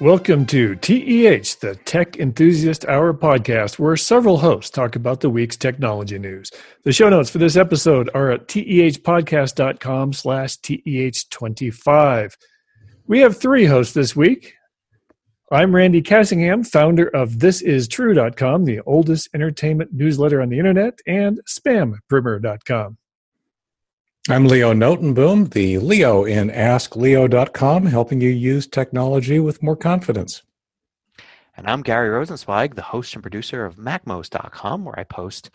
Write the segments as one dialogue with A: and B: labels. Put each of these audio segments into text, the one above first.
A: Welcome to TEH, the Tech Enthusiast Hour podcast, where several hosts talk about the week's technology news. The show notes for this episode are at tehpodcast.com slash TEH25. We have three hosts this week. I'm Randy Cassingham, founder of ThisIsTrue.com, the oldest entertainment newsletter on the internet, and SpamPrimer.com.
B: I'm Leo Notenboom, the Leo in AskLeo.com, helping you use technology with more confidence.
C: And I'm Gary Rosenzweig, the host and producer of MacMost.com, where I post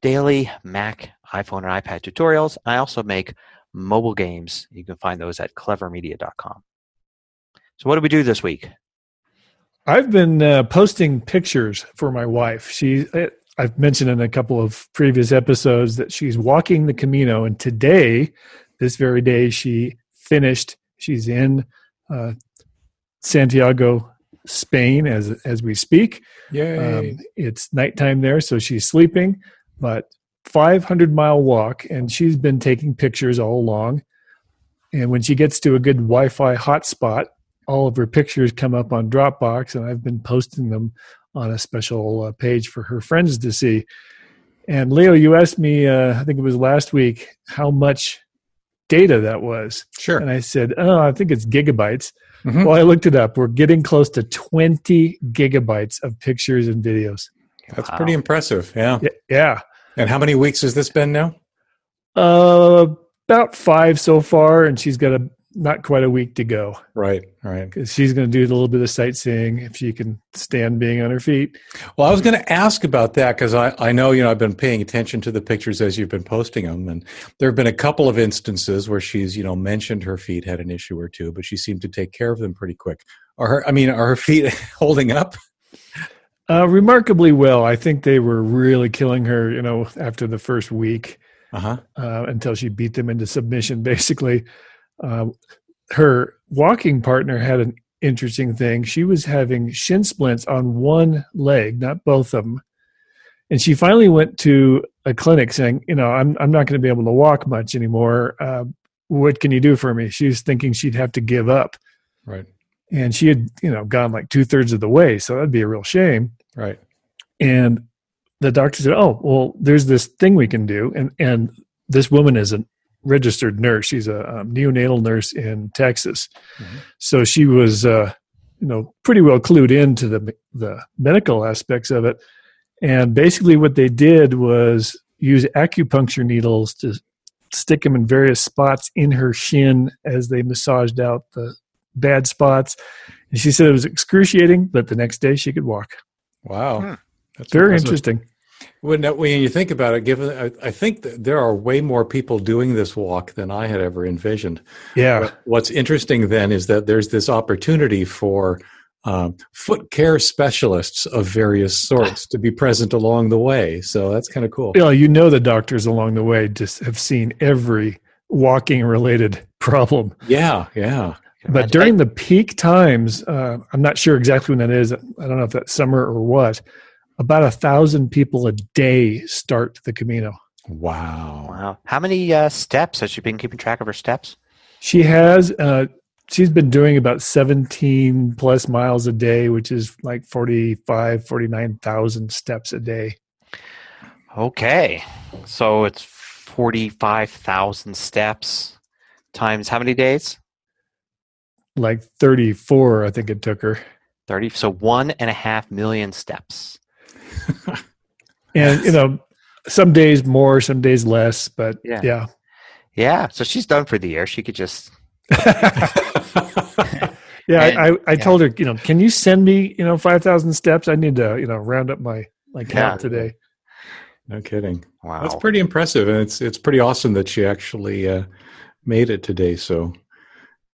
C: daily Mac, iPhone, and iPad tutorials. I also make mobile games. You can find those at clevermedia.com. So, what do we do this week?
A: I've been uh, posting pictures for my wife. She I've mentioned in a couple of previous episodes that she's walking the Camino, and today, this very day, she finished. She's in uh, Santiago, Spain, as as we speak.
B: Yay!
A: Um, it's nighttime there, so she's sleeping. But 500 mile walk, and she's been taking pictures all along. And when she gets to a good Wi-Fi hotspot, all of her pictures come up on Dropbox, and I've been posting them on a special uh, page for her friends to see. And Leo, you asked me, uh, I think it was last week, how much data that was.
B: Sure.
A: And I said, oh, I think it's gigabytes. Mm-hmm. Well, I looked it up. We're getting close to 20 gigabytes of pictures and videos.
B: That's wow. pretty impressive. Yeah.
A: Yeah.
B: And how many weeks has this been now?
A: Uh, about five so far, and she's got a not quite a week to go.
B: Right, right.
A: Because she's going to do a little bit of sightseeing if she can stand being on her feet.
B: Well, I was going to ask about that because I, I know, you know, I've been paying attention to the pictures as you've been posting them. And there have been a couple of instances where she's, you know, mentioned her feet had an issue or two, but she seemed to take care of them pretty quick. Are her, I mean, are her feet holding up?
A: Uh, remarkably well. I think they were really killing her, you know, after the first week. Uh-huh. Uh, until she beat them into submission, basically uh, her walking partner had an interesting thing. She was having shin splints on one leg, not both of them. And she finally went to a clinic saying, you know, I'm, I'm not going to be able to walk much anymore. Uh, what can you do for me? She was thinking she'd have to give up.
B: Right.
A: And she had, you know, gone like two thirds of the way. So that'd be a real shame.
B: Right.
A: And the doctor said, oh, well, there's this thing we can do. And, and this woman is an registered nurse. She's a um, neonatal nurse in Texas. Mm-hmm. So she was, uh, you know, pretty well clued into the the medical aspects of it. And basically, what they did was use acupuncture needles to stick them in various spots in her shin as they massaged out the bad spots. And she said it was excruciating, but the next day she could walk.
B: Wow. Hmm.
A: That's very impressive. interesting.
B: When, when you think about it, given I, I think that there are way more people doing this walk than I had ever envisioned.
A: Yeah.
B: What's interesting then is that there's this opportunity for um, foot care specialists of various sorts to be present along the way. So that's kind of cool.
A: Yeah, you know the doctors along the way just have seen every walking related problem.
B: Yeah, yeah.
A: But during the peak times, uh, I'm not sure exactly when that is. I don't know if that's summer or what about a thousand people a day start the Camino.
B: Wow.
C: Wow. How many uh, steps has she been keeping track of her steps?
A: She has. Uh, she's been doing about 17 plus miles a day, which is like 45, 49,000 steps a day.
C: Okay. So it's 45,000 steps times how many days?
A: Like 34, I think it took her.
C: 30. So one and a half million steps.
A: and you know, some days more, some days less, but yeah. yeah.
C: Yeah. So she's done for the year. She could just
A: Yeah, and, I, I, I yeah. told her, you know, can you send me, you know, five thousand steps? I need to, you know, round up my my count yeah. today.
B: No kidding. Wow, that's pretty impressive, and it's it's pretty awesome that she actually uh, made it today. So,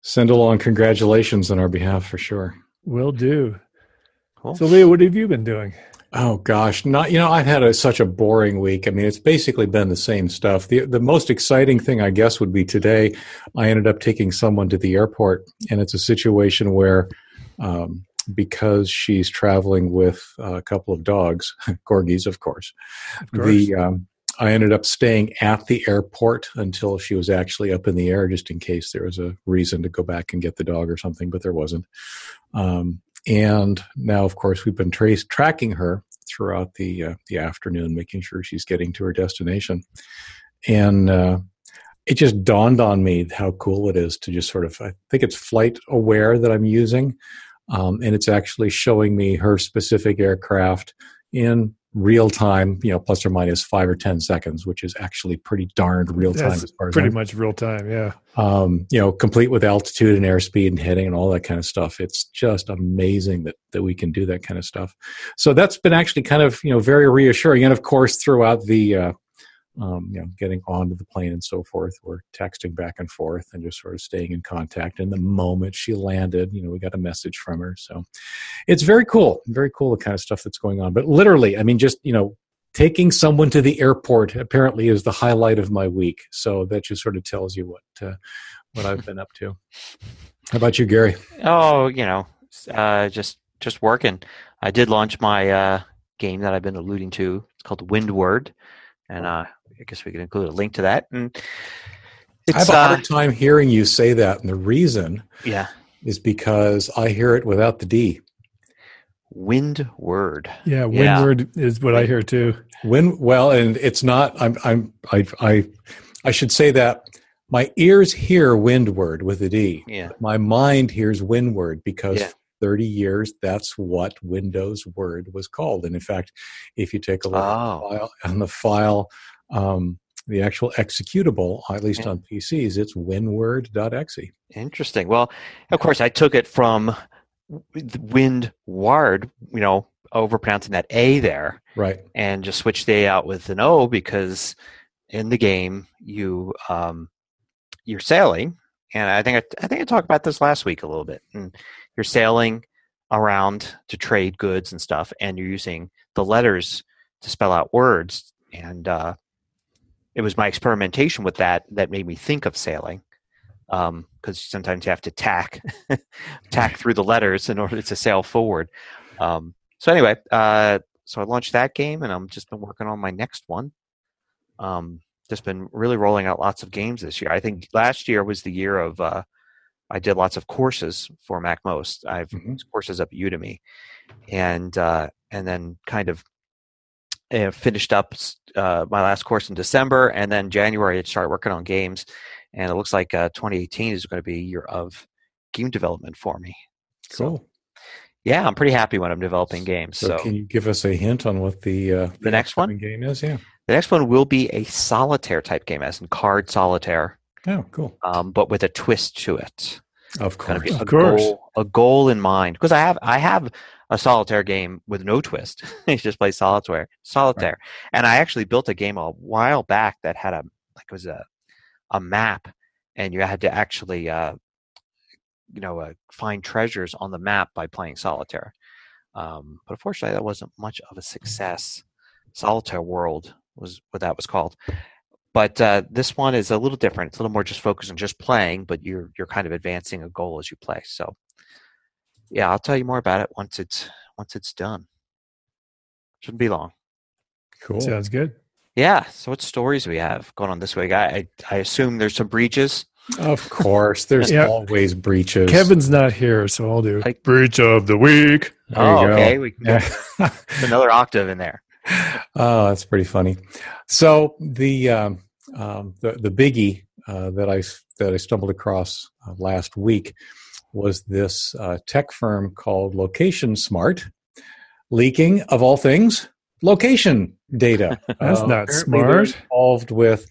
B: send along congratulations on our behalf for sure.
A: Will do. Cool. So, Leo, what have you been doing?
B: Oh gosh, not you know I've had a, such a boring week. I mean, it's basically been the same stuff. The the most exciting thing I guess would be today. I ended up taking someone to the airport, and it's a situation where um, because she's traveling with a couple of dogs, corgis, of course. Of course. The um, I ended up staying at the airport until she was actually up in the air, just in case there was a reason to go back and get the dog or something, but there wasn't. Um, and now, of course, we've been tracking her throughout the uh, the afternoon, making sure she's getting to her destination. And uh, it just dawned on me how cool it is to just sort of I think it's flight aware that I'm using, um, and it's actually showing me her specific aircraft in real time, you know, plus or minus five or ten seconds, which is actually pretty darned real time
A: That's
B: as far as
A: pretty
B: I'm-
A: much real time. Yeah.
B: um, you know, complete with altitude and airspeed and heading and all that kind of stuff. It's just amazing that that we can do that kind of stuff. So that's been actually kind of you know very reassuring. And of course, throughout the uh, um, you know getting onto the plane and so forth, we're texting back and forth and just sort of staying in contact. And the moment she landed, you know, we got a message from her. So it's very cool, very cool the kind of stuff that's going on. But literally, I mean, just you know taking someone to the airport apparently is the highlight of my week. So that just sort of tells you what uh, what I've been up to. How about you, Gary?
C: Oh, you know, uh, just just working. I did launch my uh, game that I've been alluding to. It's called Windword, and uh, I guess we can include a link to that. And
B: I have
C: it's
B: a
C: uh,
B: hard time hearing you say that, and the reason
C: yeah,
B: is because I hear it without the D.
C: Windward.
A: Yeah.
C: Yeah.
A: Windward is what I hear too.
B: When well, and it's not. I'm. I'm. I. I. I should say that my ears hear windward with a D.
C: Yeah,
B: My mind hears windward because
C: Yeah.
B: 30 years that's what Windows Word was called. And in fact, if you take a look
C: Oh.
B: at the file, on the file, um, the actual executable, at least on PCs, it's winword.exe.
C: interesting. Well, of course, I took it from Windward. You know, overpronouncing that A there.
B: Right.
C: and just switch the A out with an O because in the game you um, you're sailing, and I think I, I think I talked about this last week a little bit. And you're sailing around to trade goods and stuff, and you're using the letters to spell out words. And uh, it was my experimentation with that that made me think of sailing, because sometimes you have to tack tack through the letters in order to sail forward. Um, so anyway, uh, so I launched that game, and I'm just been working on my next one. Um, just been really rolling out lots of games this year. I think last year was the year of uh, I did lots of courses for Mac Most. I've
B: Mhm.
C: courses up at Udemy, and uh, and then kind of uh, finished up uh, my last course in December, and then January I started working on games, and it looks like uh, 2018 is going to be a year of game development for me. So,
B: Cool.
C: yeah, I'm pretty happy when I'm developing games.
B: So,
C: So,
B: can you give us a hint on what the uh,
C: The next one?
B: game is? Yeah.
C: the next one will be a solitaire type game, as in card solitaire,
B: Oh, cool.
C: um, but with a twist to it.
B: Of course.
C: of
A: Of
C: a
A: course.
C: goal, a goal in mind. Because I have I have a solitaire game with no twist. you just play solitaire, solitaire. And I actually built a game a while back that had a like it was a a map, and you had to actually uh, you know uh, find treasures on the map by playing solitaire. Um, but unfortunately, that wasn't much of a success. Solitaire World was what that was called. But uh, this one is a little different. It's a little more just focused on just playing, but you're you're kind of advancing a goal as you play. So, yeah, I'll tell you more about it once it's once it's done. Shouldn't be long.
B: Cool.
A: Sounds good.
C: Yeah. So, what stories do we have going on this week? I I, I assume there's some breaches.
B: Of course. There's
A: Yeah.
B: always breaches.
A: Kevin's not here, so I'll do
C: Like-
A: breach of the week.
B: There
C: oh, okay. We can
B: Yeah.
C: get another octave in there.
B: oh, that's pretty funny. So the um, um, the, the biggie uh, that I that I stumbled across uh, last week was this uh, tech firm called LocationSmart leaking of all things location data.
A: That's
B: Uh,
A: not smart.
B: Involved with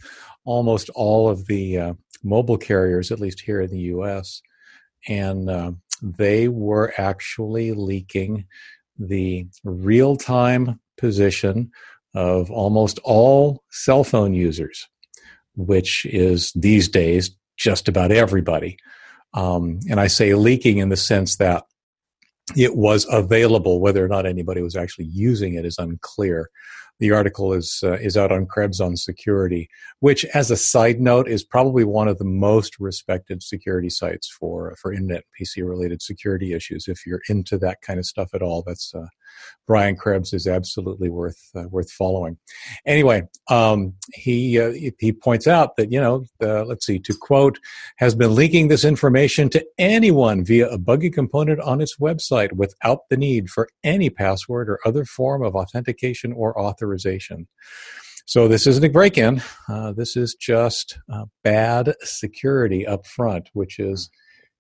B: almost all of the uh, mobile carriers, at least here in the U.S., and uh, they were actually leaking the real time position of almost all cell phone users, which is these days just about everybody. Um, and I say leaking in the sense that it was available, whether or not anybody was actually using it is unclear. The article is uh, is out on Krebs on security, which, as a side note, is probably one of the most respected security sites for for internet PC related security issues. If you're into that kind of stuff at all, that's uh, Brian Krebs is absolutely worth uh, worth following. Anyway, um, he uh, he points out that you know, let's see, to quote, has been leaking this information to anyone via a buggy component on its website without the need for any password or other form of authentication or authorization. So this isn't a break-in. Uh, this is just uh, bad security up front, which is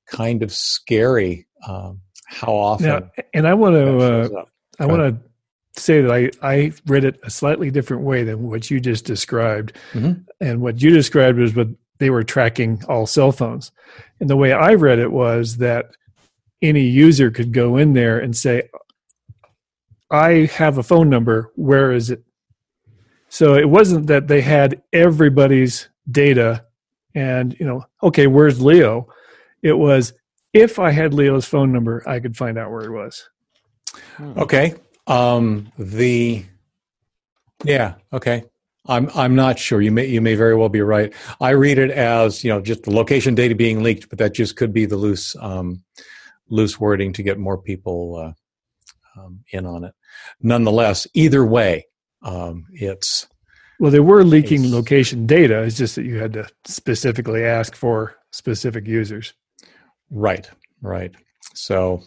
B: kind of scary. Um, how often?
A: Now, and I want to uh, I want to say that I I read it a slightly different way than what you just described, mm-hmm. and what you described was what they were tracking all cell phones, and the way I read it was that any user could go in there and say, "I have a phone number. Where is it?" So it wasn't that they had everybody's data and, you know, okay, where's Leo? It was if I had Leo's phone number, I could find out where he was.
B: Hmm. Okay. Um, the, yeah, okay. I'm I'm not sure. You may you may very well be right. I read it as you know just the location data being leaked, but that just could be the loose um, loose wording to get more people uh, um, in on it. Nonetheless, either way, um, it's
A: well, they were leaking location data. It's just that you had to specifically ask for specific users.
B: Right, right. So,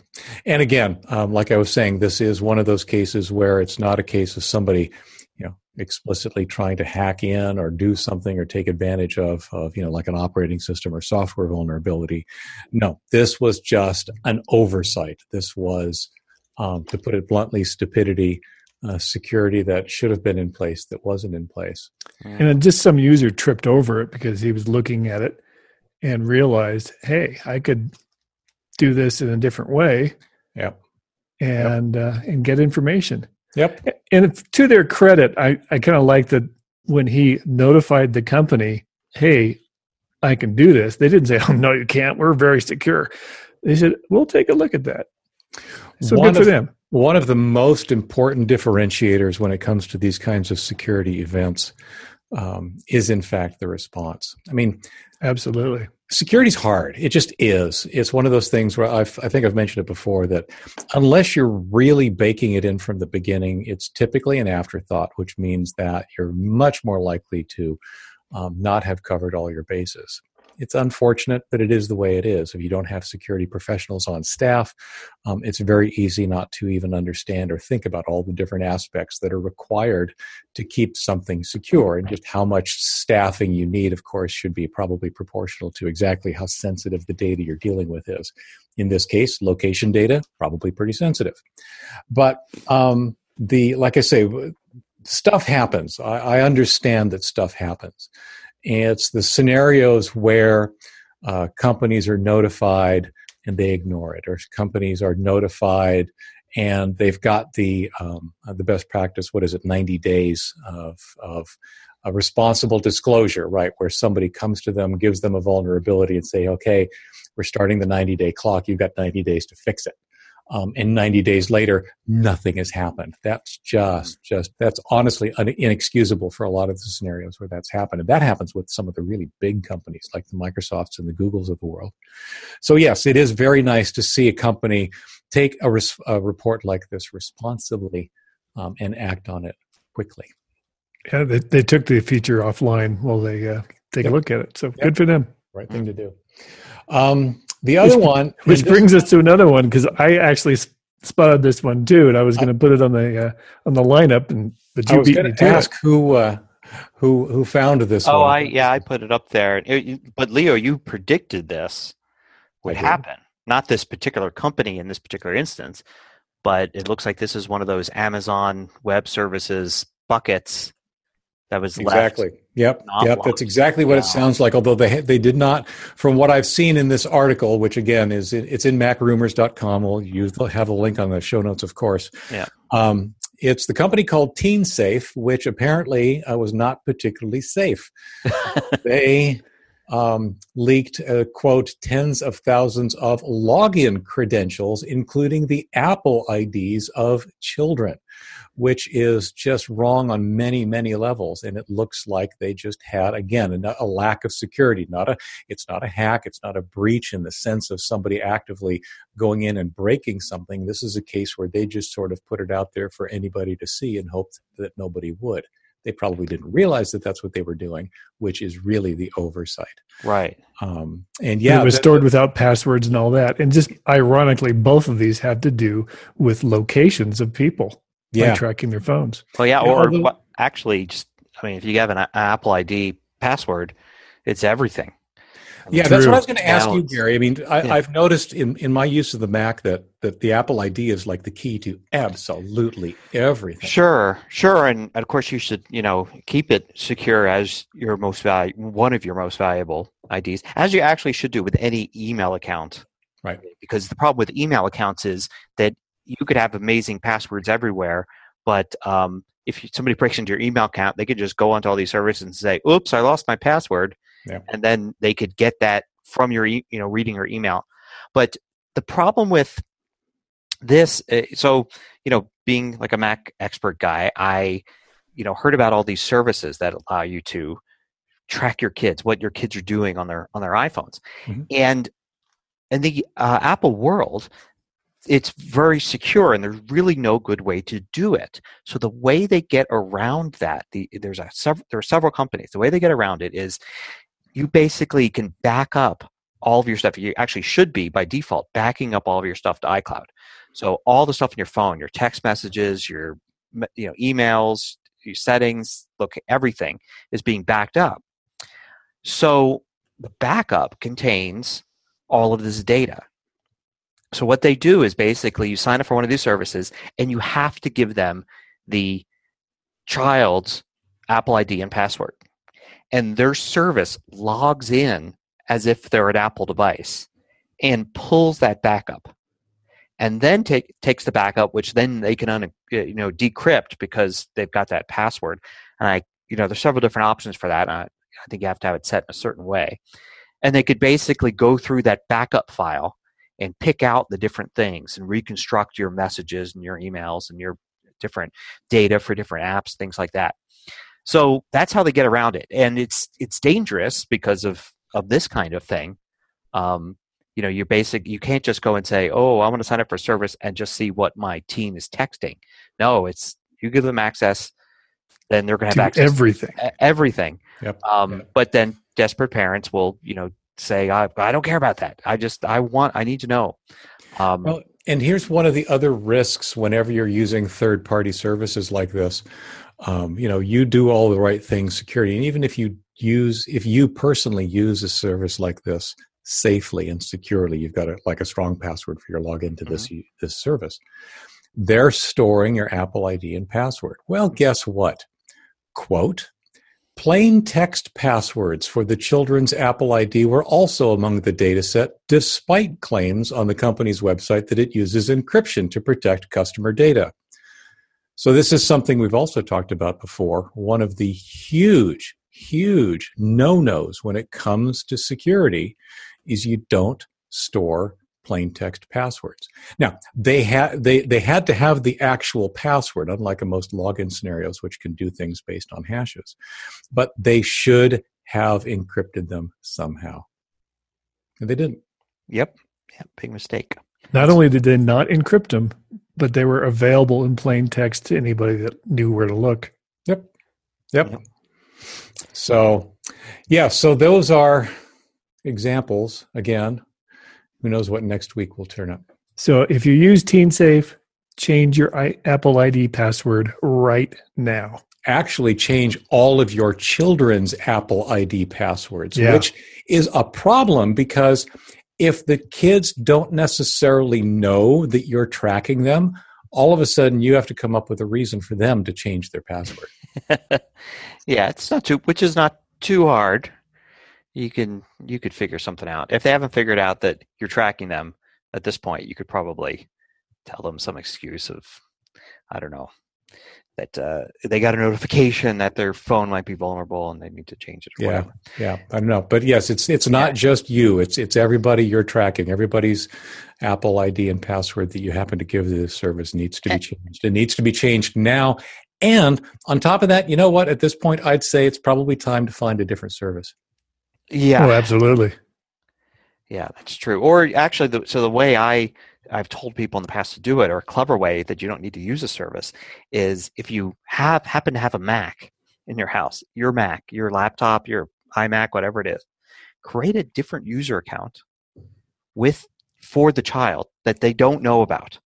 B: and again, um, like I was saying, this is one of those cases where it's not a case of somebody, you know, explicitly trying to hack in or do something or take advantage of, of you know, like an operating system or software vulnerability. No, this was just an oversight. This was, um, to put it bluntly, stupidity uh, security that should have been in place that wasn't in place.
A: And just some user tripped over it because he was looking at it and realized, hey, I could do this in a different way.
B: Yep.
A: And yep. Uh, and get information.
B: Yep.
A: And to their credit, I, I kind of like that when he notified the company, hey, I can do this. They didn't say, oh, no, you can't. We're very secure. They said, we'll take a look at that. So One good for them
B: one of the most important differentiators when it comes to these kinds of security events um, is, in fact, the response. I mean,
A: absolutely.
B: Security's hard. It just is. It's one of those things where I've, I think I've mentioned it before that unless you're really baking it in from the beginning, it's typically an afterthought, which means that you're much more likely to um, not have covered all your bases it's unfortunate, but it is the way it is. If you don't have security professionals on staff, um, it's very easy not to even understand or think about all the different aspects that are required to keep something secure. And just how much staffing you need, of course, should be probably proportional to exactly how sensitive the data you're dealing with is. In this case, location data, probably pretty sensitive. But um, the, like I say, stuff happens. I, I understand that stuff happens. It's the scenarios where uh, companies are notified and they ignore it, or companies are notified and they've got the um, the best practice. What is it? Ninety days of of a responsible disclosure, right? Where somebody comes to them, gives them a vulnerability, and say, "Okay, we're starting the ninety day clock. You've got ninety days to fix it." Um, and 90 days later nothing has happened. That's just mm. just that's honestly inexcusable for a lot of the scenarios where that's happened. And that happens with some of the really big companies like the microsofts and the googles of the world. So yes it is very nice to see a company take a, res- a report like this responsibly um, and act on it quickly.
A: Yeah they, they took the feature offline while they uh, take yep. a look at it. So yep. good for them.
B: Right thing to do. Um, the other
A: which,
B: one,
A: which brings us to another one, because I actually spotted this one too, and I was going to put it on the uh, on the lineup, and but you beat me to
B: ask it. who uh, who who found this.
C: Oh,
B: one.
C: I yeah, I put it up there. It, but Leo, you predicted this would happen. Not this particular company in this particular instance, but it looks like this is one of those Amazon Web Services buckets that was
B: exactly.
C: Left
B: yep, yep. That's exactly what yeah. it sounds like. Although they they did not, from what I've seen in this article, which again is it's in MacRumors.com. We'll use have a link on the show notes, of course.
C: Yeah.
B: Um, it's the company called TeenSafe, which apparently uh, was not particularly safe. they um, leaked, uh, quote, tens of thousands of login credentials, including the Apple IDs of children, which is just wrong on many, many levels. And it looks like they just had, again, a, a lack of security. Not a, it's not a hack, it's not a breach in the sense of somebody actively going in and breaking something. This is a case where they just sort of put it out there for anybody to see and hoped that nobody would they probably didn't realize that that's what they were doing, which is really the oversight.
C: Right.
B: Um, and yeah,
A: it was
B: that-
A: stored without passwords and all that. And just ironically, both of these have to do with locations of people
B: yeah,
A: by tracking their phones.
C: Well, yeah,
B: Yeah,
C: or
B: although-
C: actually, just I mean, if you have an, a- Apple ID password, it's everything.
B: yeah. That's what I was going to ask you,
C: Balance.
B: Gary. I mean, I,
C: Yeah.
B: I've noticed in in my use of the Mac that that the Apple ID is like the key to absolutely everything.
C: Sure, sure, and of course you should, you know, keep it secure as your most value, one of your most valuable IDs, as you actually should do with any email account.
B: Right.
C: Because the problem with email accounts is that you could have amazing passwords everywhere, but um, if somebody breaks into your email account, they could just go onto all these services and say, "Oops, I lost my password,"
B: Yeah.
C: and then they could get that from your, you know, reading your email. But the problem with this, uh, so you know, being like a Mac expert guy, I, you know, heard about all these services that allow you to track your kids, what your kids are doing on their on their iPhones,
B: Mhm.
C: and in the uh, Apple world, it's very secure, and there's really no good way to do it. So the way they get around that, the there's a several there are several companies. The way they get around it is you basically can back up all of your stuff. You actually should be by default backing up all of your stuff to iCloud. So all the stuff in your phone, your text messages, your you know emails, your settings, look everything is being backed up. So the backup contains all of this data. So what they do is basically you sign up for one of these services and you have to give them the child's Apple ID and password. And their service logs in as if they're an Apple device and pulls that backup. And then take, takes the backup, which then they can un, uh, you know decrypt because they've got that password. And I, you know, there's several different options for that. I, I think you have to have it set in a certain way. And they could basically go through that backup file and pick out the different things and reconstruct your messages and your emails and your different data for different apps, things like that. So that's how they get around it, and it's it's dangerous because of of this kind of thing. Um, you know, you basic you can't just go and say, "Oh, I want to sign up for a service and just see what my teen is texting." No, it's you give them access, then they're going to have access
A: everything.
C: to everything.
B: Yep.
C: Um,
B: Yep.
C: But then desperate parents will, you know, say, I, I don't care about that. I just, I want, I need to know. Um,
B: Well, and here's one of the other risks whenever you're using third party services like this. Um, you know, you do all the right things, security, and even if you use, if you personally use a service like this safely and securely, you've got a, like a strong password for your login to this this service. They're storing your Apple ID and password. Well, guess what? Quote. Plain text passwords for the children's Apple ID were also among the dataset, despite claims on the company's website that it uses encryption to protect customer data. So, this is something we've also talked about before. One of the huge, huge no nos when it comes to security is you don't store plain text passwords. Now, they had they they had to have the actual password, unlike in most login scenarios, which can do things based on hashes. But they should have encrypted them somehow, and they didn't.
C: yep. Yep. Big mistake.
A: Not only did they not encrypt them, but they were available in plain text to anybody that knew where to look.
B: Yep. Yep.
C: Yep.
B: So, yeah, so those are examples. Again, who knows what next week will turn up.
A: So if you use TeenSafe, change your I- Apple ID password right now.
B: Actually, change all of your children's Apple ID passwords,
A: Yeah.
B: which is a problem because if the kids don't necessarily know that you're tracking them, all of a sudden you have to come up with a reason for them to change their password.
C: yeah. It's not too, which is not too hard. You can, you could figure something out. If they haven't figured out that you're tracking them at this point, you could probably tell them some excuse of, I don't know, that uh, they got a notification that their phone might be vulnerable and they need to change it. Or
B: Yeah,
C: whatever.
B: yeah, I don't know, but yes, it's it's not
C: Yeah.
B: just you. It's it's everybody you're tracking. Everybody's Apple ID and password that you happen to give to this service needs to be changed. It needs to be changed now. And on top of that, you know what? At this point, I'd say it's probably time to find a different service.
C: Yeah,
A: Oh, absolutely.
C: Yeah, that's true. Or actually, the, so the way I I've told people in the past to do it, or a clever way that you don't need to use a service, is if you have happen to have a Mac in your house, your Mac, your laptop, your iMac, whatever it is, create a different user account with for the child that they don't know about.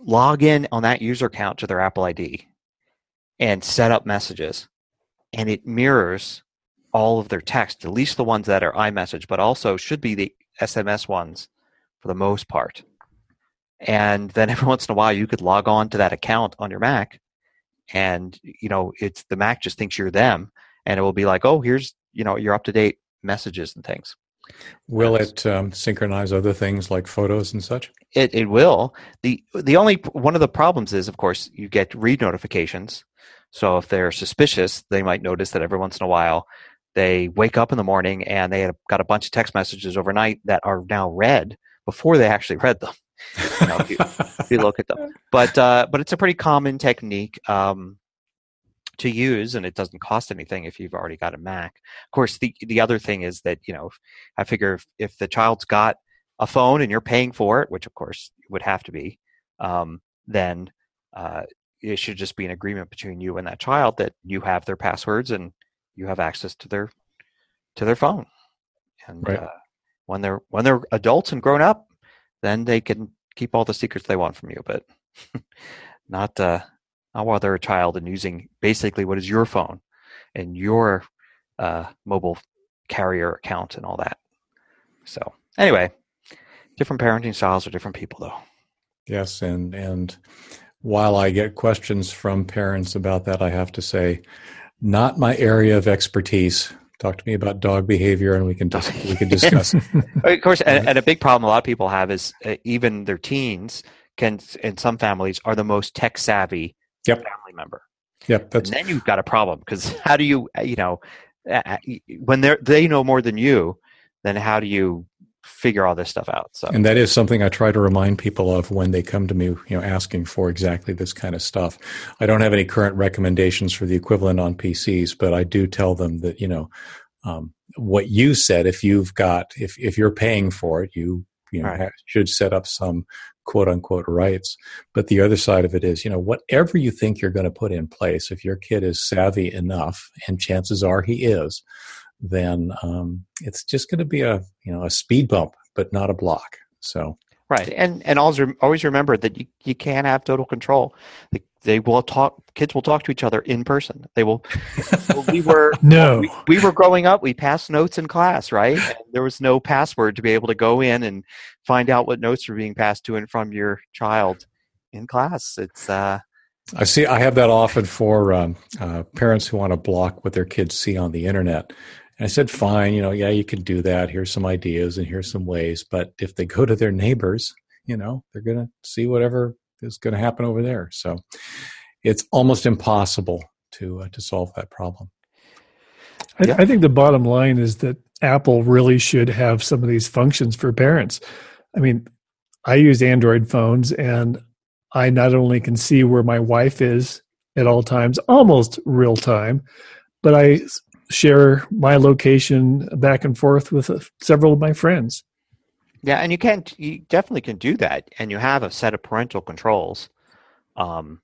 C: Log in on that user account to their Apple ID and set up messages, and it mirrors all of their text, at least the ones that are iMessage, but also should be the SMS ones for the most part. And then every once in a while, you could log on to that account on your Mac, and you know it's the Mac just thinks you're them, and it will be like, oh, here's you know your up to date messages and things.
B: Will it um, synchronize other things like photos and such?
C: It it will. the The only one of the problems is, of course, you get read notifications. So if they're suspicious, they might notice that every once in a while they wake up in the morning and they got a bunch of text messages overnight that are now read before they actually read them. You know, if you- if you look at them. But uh, but it's a pretty common technique um, to use, and it doesn't cost anything if you've already got a Mac. Of course, the the other thing is that you know, I figure if, if the child's got a phone and you're paying for it, which of course would have to be, um, then uh, it should just be an agreement between you and that child that you have their passwords and you have access to their to their phone. And
B: Right.
C: uh, when they're when they're adults and grown up, then they can keep all the secrets they want from you, but not uh, not while they're a child and using basically what is your phone and your uh, mobile carrier account and all that. So anyway, different parenting styles for different people, though.
B: Yes, and and while I get questions from parents about that, I have to say, not my area of expertise. Talk to me about dog behavior, and we can dis- we can discuss.
C: Of course, and, and a big problem a lot of people have is uh, even their teens can, in some families, are the most tech savvy
B: Yep.
C: family member.
B: Yep, that's
C: and then you've got a problem because how do you, uh, you know, uh, uh, when they they know more than you, then how do you figure all this stuff out? So
B: and that is something I try to remind people of when they come to me, you know, asking for exactly this kind of stuff. I don't have any current recommendations for the equivalent on PCs, but I do tell them that you know um, what you said. If you've got if if you're paying for it, you you know
C: Right.
B: should set up some quote unquote rights. But the other side of it is, you know, whatever you think you're going to put in place, if your kid is savvy enough, and chances are he is, then um, it's just going to be a you know a speed bump, but not a block. So
C: Right, and and always always remember that you, you can't have total control. They, they will talk. Kids will talk to each other in person. They will. well, we were
A: No.
C: we, we were growing up. We passed notes in class, right? And there was no password to be able to go in and find out what notes were being passed to and from your child in class. It's uh,
B: I see. I have that often for um, uh, parents who want to block what their kids see on the internet. And I said, fine, you know, yeah, you can do that. Here's some ideas and here's some ways. But if they go to their neighbors, you know, they're going to see whatever is going to happen over there. So it's almost impossible to uh, to solve that problem.
A: I,
C: Yeah.
A: I think the bottom line is that Apple really should have some of these functions for parents. I mean, I use Android phones and I not only can see where my wife is at all times, almost real time, but I s- share my location back and forth with uh, several of my friends.
C: yeah, and you can you definitely can do that, and you have a set of parental controls. Um,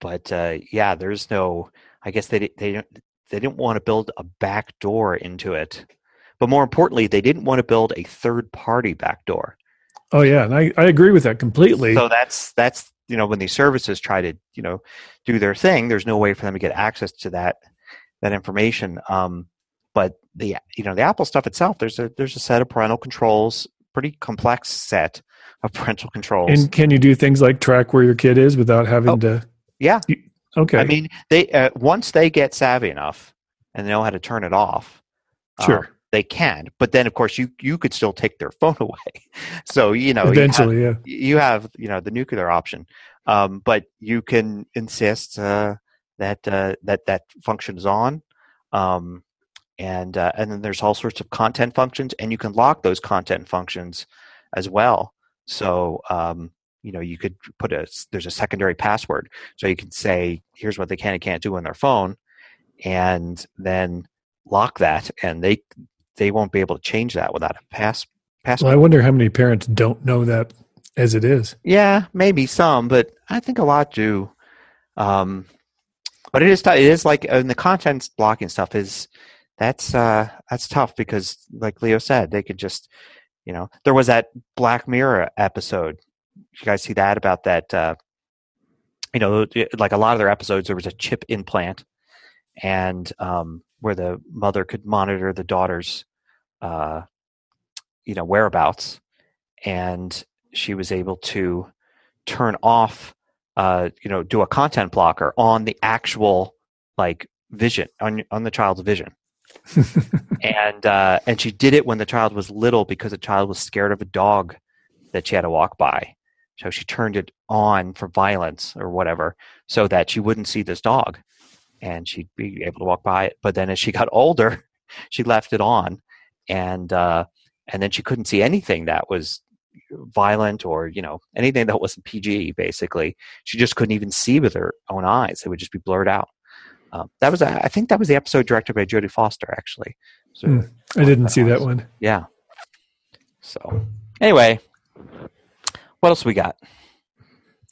C: but uh, yeah, there's no. I guess they they don't they didn't want to build a back door into it, but more importantly, they didn't want to build a third party back door.
A: Oh yeah, and I, I agree with that completely.
C: So that's that's you know when these services try to you know do their thing, there's no way for them to get access to that that information. Um, but the you know the Apple stuff itself, there's a there's a set of parental controls, pretty complex set of parental controls.
A: and can you do things like track where your kid is without having
C: Oh,
A: to?
C: yeah,
A: Okay,
C: I mean they uh, once they get savvy enough and they know how to turn it off. um,
A: Sure.
C: they can, but then of course you you could still take their phone away. So you know you have-
A: eventually, yeah.
C: you have you know the nuclear option Um, but you can insist uh, that uh, that that function is on, um, and uh, and then there's all sorts of content functions, and you can lock those content functions as well. So um, you know you could put a there's a secondary password, so you can say here's what they can and can't do on their phone, and then lock that, and they they won't be able to change that without a pass password.
A: Well, I wonder how many parents don't know that as it is.
C: Yeah, maybe some, but I think a lot do. Um, but it is it is like and the content blocking stuff is that's uh that's tough because like Leo said, they could just you know there was that Black Mirror episode. You guys see that about that? Uh, you know, like a lot of their episodes, there was a chip implant, and um, where the mother could monitor the daughter's uh, you know whereabouts, and she was able to turn off uh, you know do a content blocker on the actual like vision on on the child's vision. And uh, and she did it when the child was little because the child was scared of a dog that she had to walk by. So she turned it on for violence or whatever so that she wouldn't see this dog and she'd be able to walk by it. But then as she got older she left it on and uh, and then she couldn't see anything that was violent or you know anything that wasn't PG. Basically, she just couldn't even see with her own eyes; it would just be blurred out. Um, that was, I think, that was the episode directed by Jodie Foster. Actually,
A: so mm, I didn't see that one.
C: Yeah. So, anyway, what else we got?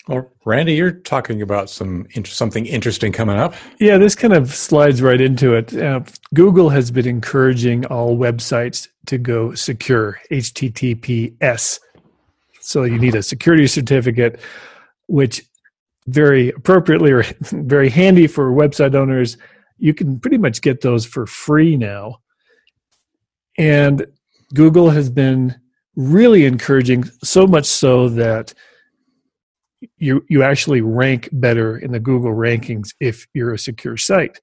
B: Well, Randy, you're talking about some something interesting coming up.
A: Yeah, this kind of slides right into it. Uh, Google has been encouraging all websites to go secure, HTTPS. So you need a security certificate, which very appropriately or very handy for website owners. You can pretty much get those for free now. And Google has been really encouraging, so much so that you you actually rank better in the Google rankings if you're a secure site.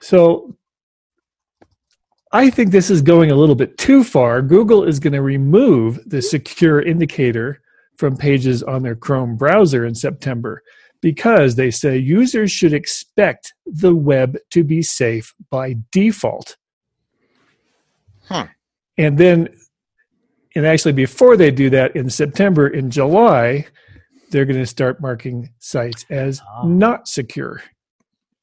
A: So I think this is going a little bit too far. Google is going to remove the secure indicator from pages on their Chrome browser in September because they say users should expect the web to be safe by default.
C: Huh.
A: And then, and actually, before they do that in September, in July, they're going to start marking sites as oh. not secure.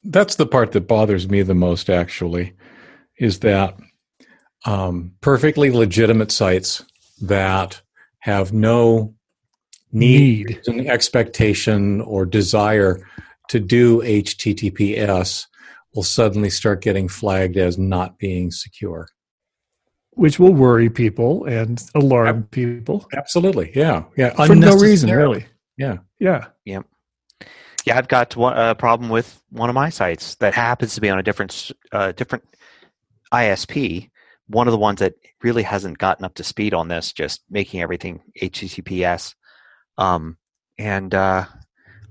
B: That's the part that bothers me the most, actually, is that um, perfectly legitimate sites that have no need, need. expectation or desire to do HTTPS will suddenly start getting flagged as not being secure.
A: Which will worry people and alarm people.
B: Absolutely, yeah, yeah,
A: for no reason, really.
B: Yeah.
A: Yeah.
C: Yeah. Yeah, I've got one, a problem with one of my sites that happens to be on a different uh, different ISP. One of the ones that really hasn't gotten up to speed on this, just making everything HTTPS. Um, and uh,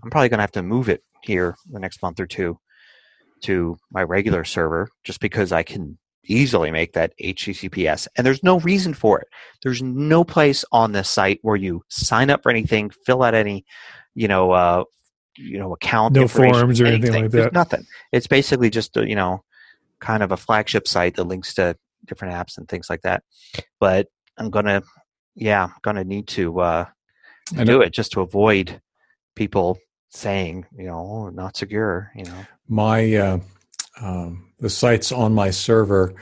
C: I'm probably going to have to move it here the next month or two to my regular server, just because I can easily make that HTTPS. And there's no reason for it. There's no place on this site where you sign up for anything, fill out any, you know, uh, you know, account,
A: no forms or anything, anything like
C: there's
A: that.
C: Nothing. It's basically just a, you know, kind of a flagship site that links to different apps and things like that. But I'm gonna, yeah, I'm gonna need to uh, do it just to avoid people saying, you know, oh, not secure. You know,
B: my uh, um, the sites on my server,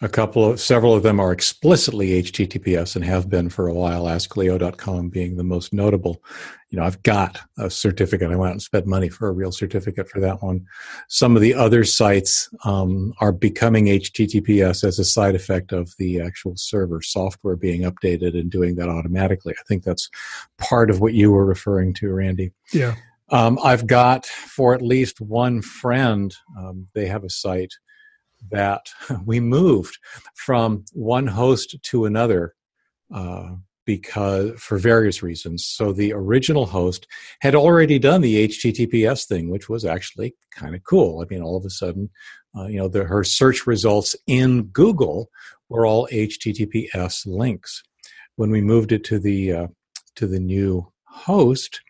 B: a couple of several of them are explicitly HTTPS and have been for a while. AskLeo.com being the most notable. You know, I've got a certificate. I went out and spent money for a real certificate for that one. Some of the other sites um, are becoming HTTPS as a side effect of the actual server software being updated and doing that automatically. I think that's part of what you were referring to, Randy.
A: Yeah.
B: Um, I've got for at least one friend, um, they have a site that we moved from one host to another uh, because for various reasons. So the original host had already done the HTTPS thing, which was actually kind of cool. I mean, all of a sudden, uh, you know, the, her search results in Google were all HTTPS links. When we moved it to the uh, to the new host,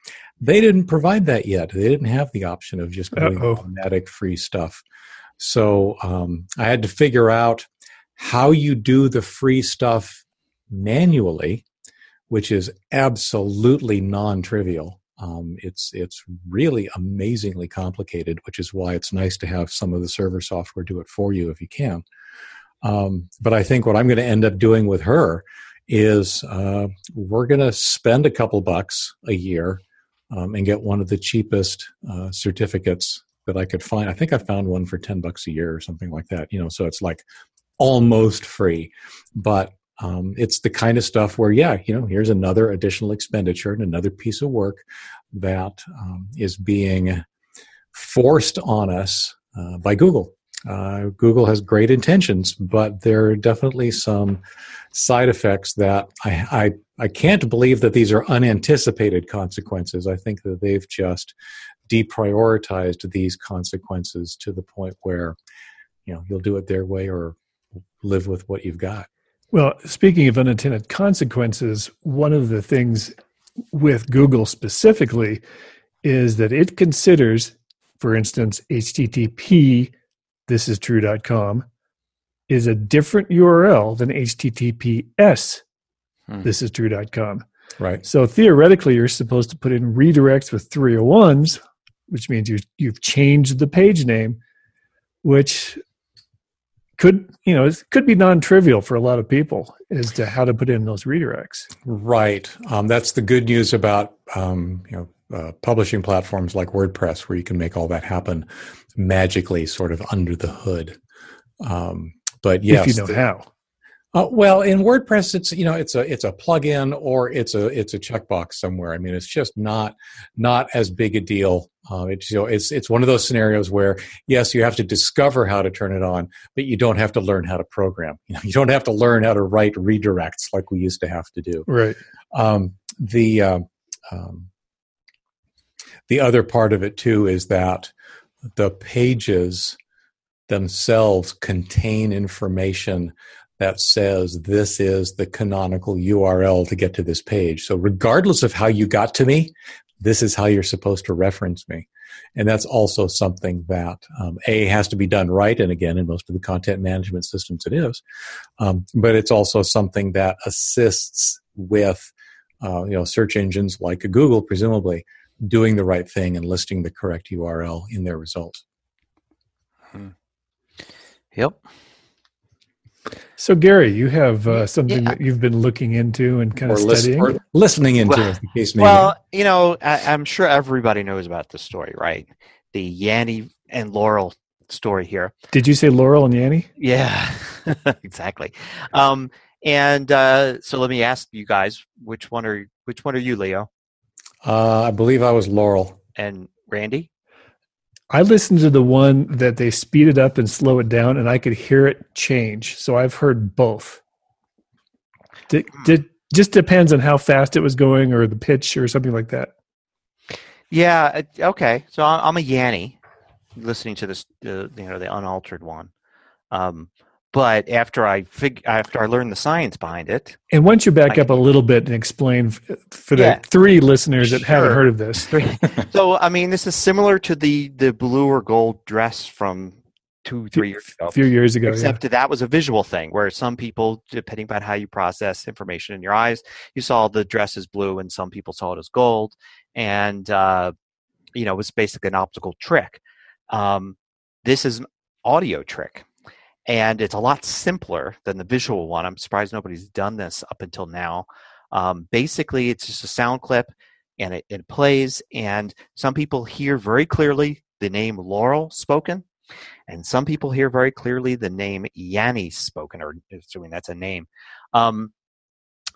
B: they didn't provide that yet. They didn't have the option of just
A: Uh-oh.
B: automatic free stuff. So um, I had to figure out how you do the free stuff manually, which is absolutely non-trivial. Um, it's it's really amazingly complicated, which is why it's nice to have some of the server software do it for you if you can. Um, but I think what I'm going to end up doing with her is uh, we're going to spend a couple bucks a year um, and get one of the cheapest uh, certificates that I could find. I think I found one for 10 bucks a year or something like that, you know, so it's like almost free. But um, it's the kind of stuff where, yeah, you know, here's another additional expenditure and another piece of work that um, is being forced on us uh, by Google. Uh, Google has great intentions, but there are definitely some side effects that I, I, I can't believe that these are unanticipated consequences. I think that they've just deprioritized these consequences to the point where you know you'll do it their way or live with what you've got.
A: Well, speaking of unintended consequences, one of the things with Google specifically is that it considers, for instance, HTTP, this is true.com, is a different URL than HTTPS,
C: Hmm.
A: this is true.com.
B: Right.
A: So theoretically, you're supposed to put in redirects with 301s, which means you, you've changed the page name, which could you know it could be non-trivial for a lot of people as to how to put in those redirects.
B: Right. Um, that's the good news about um, you know uh, publishing platforms like WordPress, where you can make all that happen magically, sort of under the hood. Um, but yes,
A: if you know
B: the-
A: how.
B: Uh, well, in WordPress, it's you know it's a it's a plugin or it's a it's a checkbox somewhere. I mean, it's just not not as big a deal. Uh, it's you know it's it's one of those scenarios where yes, you have to discover how to turn it on, but you don't have to learn how to program. You, know, you don't have to learn how to write redirects like we used to have to do.
A: Right.
B: Um, the um, um, the other part of it too is that the pages themselves contain information that says this is the canonical URL to get to this page. So regardless of how you got to me, this is how you're supposed to reference me. And that's also something that um, A has to be done right. And again, in most of the content management systems, it is. Um, but it's also something that assists with uh, you know search engines like Google, presumably, doing the right thing and listing the correct URL in their results.
C: Yep.
A: So Gary, you have uh, something
C: Yeah.
A: that you've been looking into and kind
B: Or,
A: of
B: lis-
A: studying.
B: or listening into,
C: Well-
B: as the case may
C: Well, you know, I, I'm sure everybody knows about this story, right? The Yanni and Laurel story here.
A: Did you say Laurel and Yanni?
C: Yeah, exactly. Um, and uh, so let me ask you guys, which one are which one are you, Leo.
B: Uh, I believe I was Laurel.
C: and Randy?
A: I listened to the one that they speed it up and slow it down, and I could hear it change. So I've heard both. Did, did just depends on how fast it was going or the pitch or something like that.
C: Yeah. Okay. So I'm a Yanni, listening to this, uh, you know, the unaltered one. Um, but after I fig- after I learned the science behind it,
A: And once you back
C: I-
A: up a little bit and explain f- for the
C: Yeah.
A: three listeners that haven't heard of this,
C: so I mean, this is similar to the the blue or gold dress from two three years ago.
A: a few years ago.
C: Except that that was a visual thing, where some people, depending upon how you process information in your eyes, you saw the dress as blue, and some people saw it as gold, and uh, you know, it was basically an optical trick. Um, this is an audio trick, and it's a lot simpler than the visual one. I'm surprised nobody's done this up until now. Um, basically, it's just a sound clip, and it, it plays, and some people hear very clearly the name Laurel spoken, and some people hear very clearly the name Yanni spoken, or assuming that's a name. Um,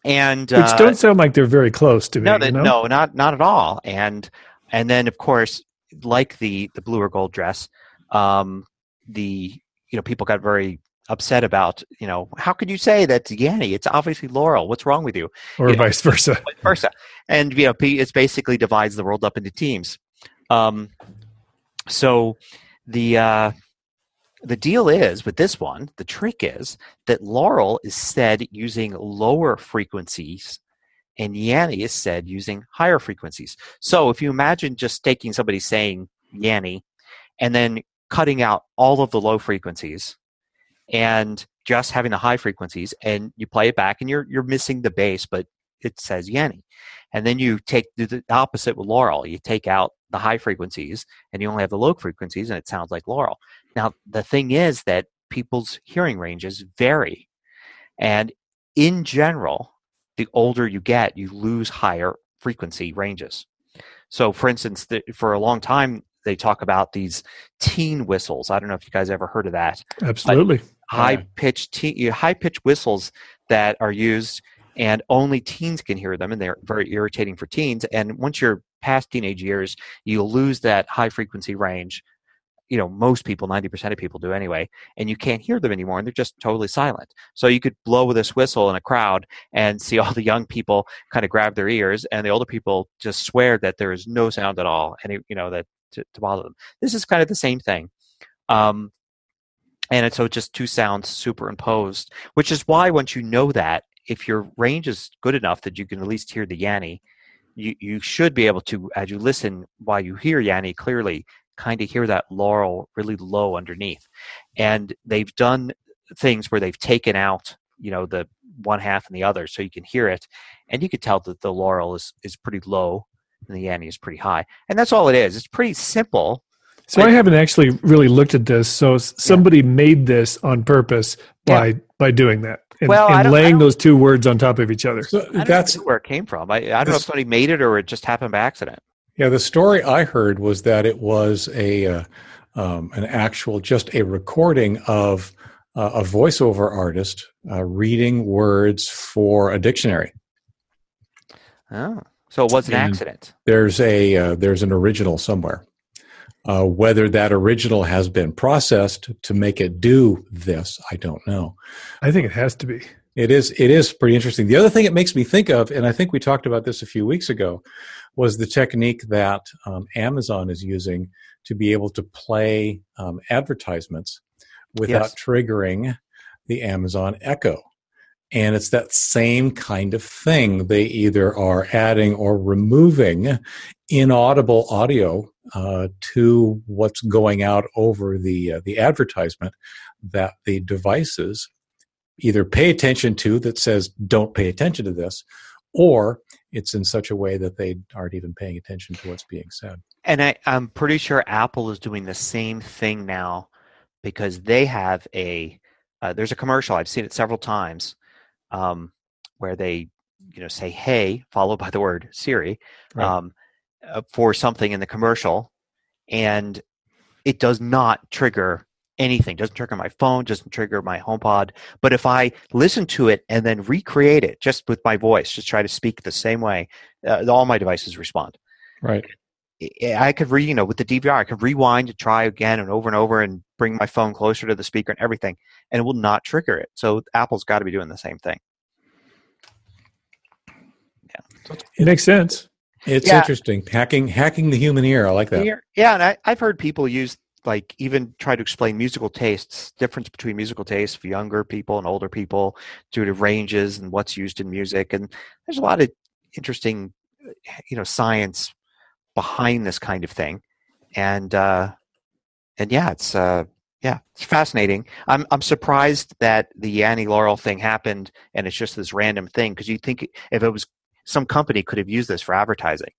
C: and
A: which
C: uh,
A: don't sound like they're very close to me.
C: no,
A: you know?
C: no, not not at all. And and then of course, like the the blue or gold dress, um, the you know people got very upset about you know how could you say that's Yanni? It's obviously Laurel. What's wrong with you?
A: or
C: you know,
A: vice versa.
C: vice versa. And you know, P- it's basically divides the world up into teams. Um, so the uh, the deal is with this one, the trick is that Laurel is said using lower frequencies and Yanny is said using higher frequencies. So if you imagine just taking somebody saying Yanny and then cutting out all of the low frequencies and just having the high frequencies and you play it back and you're you're missing the bass but it says Yanny. And then you take the opposite with Laurel. You take out the high frequencies and you only have the low frequencies and it sounds like Laurel. Now the thing is that people's hearing ranges vary. And in general, the older you get, you lose higher frequency ranges. So, for instance, the, for a long time, they talk about these teen whistles. I don't know if you guys ever heard of that.
A: Absolutely.
C: High oh, pitched teen, high pitched whistles that are used, and only teens can hear them, and they're very irritating for teens. And once you're past teenage years, you lose that high frequency range you know most people 90% of people do anyway and you can't hear them anymore and they're just totally silent so you could blow this whistle in a crowd and see all the young people kind of grab their ears and the older people just swear that there is no sound at all and you know that to, to bother them this is kind of the same thing um, and it's so just two sounds superimposed which is why once you know that if your range is good enough that you can at least hear the yanny you, you should be able to as you listen while you hear yanny clearly kind of hear that laurel really low underneath. And they've done things where they've taken out, you know, the one half and the other so you can hear it. And you can tell that the laurel is, is pretty low and the yanny is pretty high. And that's all it is. It's pretty simple.
A: So I haven't actually really looked at this. So somebody yeah. made this on purpose by yeah. by doing that and, well, and laying those two words on top of each other. So
C: that's where it came from. I, I don't know if somebody made it or it just happened by accident.
B: Yeah, the story I heard was that it was a uh, um, an actual just a recording of uh, a voiceover artist uh, reading words for a dictionary.
C: Oh, so it was an and accident.
B: There's a uh, there's an original somewhere. Uh, whether that original has been processed to make it do this, I don't know.
A: I think it has to be.
B: It is. It is pretty interesting. The other thing it makes me think of, and I think we talked about this a few weeks ago, was the technique that um, Amazon is using to be able to play um, advertisements without yes. triggering the Amazon Echo. And it's that same kind of thing. They either are adding or removing inaudible audio uh, to what's going out over the uh, the advertisement that the devices either pay attention to that says don't pay attention to this, or it's in such a way that they aren't even paying attention to what's being said.
C: And I, I'm pretty sure Apple is doing the same thing now because they have a uh, there's a commercial I've seen it several times um, where they you know say hey followed by the word Siri right. um, uh, for something in the commercial, and it does not trigger anything. Doesn't trigger my phone, doesn't trigger my HomePod. But if I listen to it and then recreate it just with my voice, just try to speak the same way, uh, all my devices respond.
B: Right.
C: I could re, you know, with the DVR, I could rewind to try again and over and over and bring my phone closer to the speaker and everything, and it will not trigger it. So Apple's got to be doing the same thing.
A: Yeah, it makes sense.
B: It's yeah. interesting hacking hacking the human ear. I like that.
C: Yeah, and I, I've heard people use like even try to explain musical tastes difference between musical tastes for younger people and older people due to ranges and what's used in music and there's a lot of interesting you know science behind this kind of thing and uh and yeah it's uh yeah it's fascinating i'm i'm surprised that the yanny laurel thing happened and it's just this random thing because you think if it was some company could have used this for advertising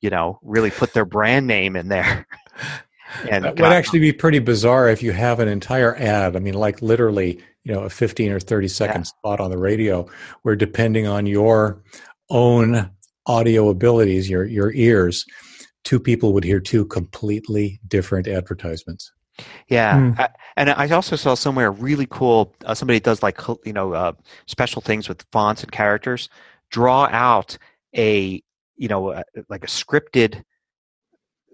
C: you know really put their brand name in there
B: And that would actually be pretty bizarre if you have an entire ad. I mean, like literally, you know, a 15 or 30 second yeah. spot on the radio where depending on your own audio abilities, your, your ears, two people would hear two completely different advertisements.
C: Yeah, mm. I, and I also saw somewhere really cool. Uh, somebody does like you know uh, special things with fonts and characters. Draw out a you know uh, like a scripted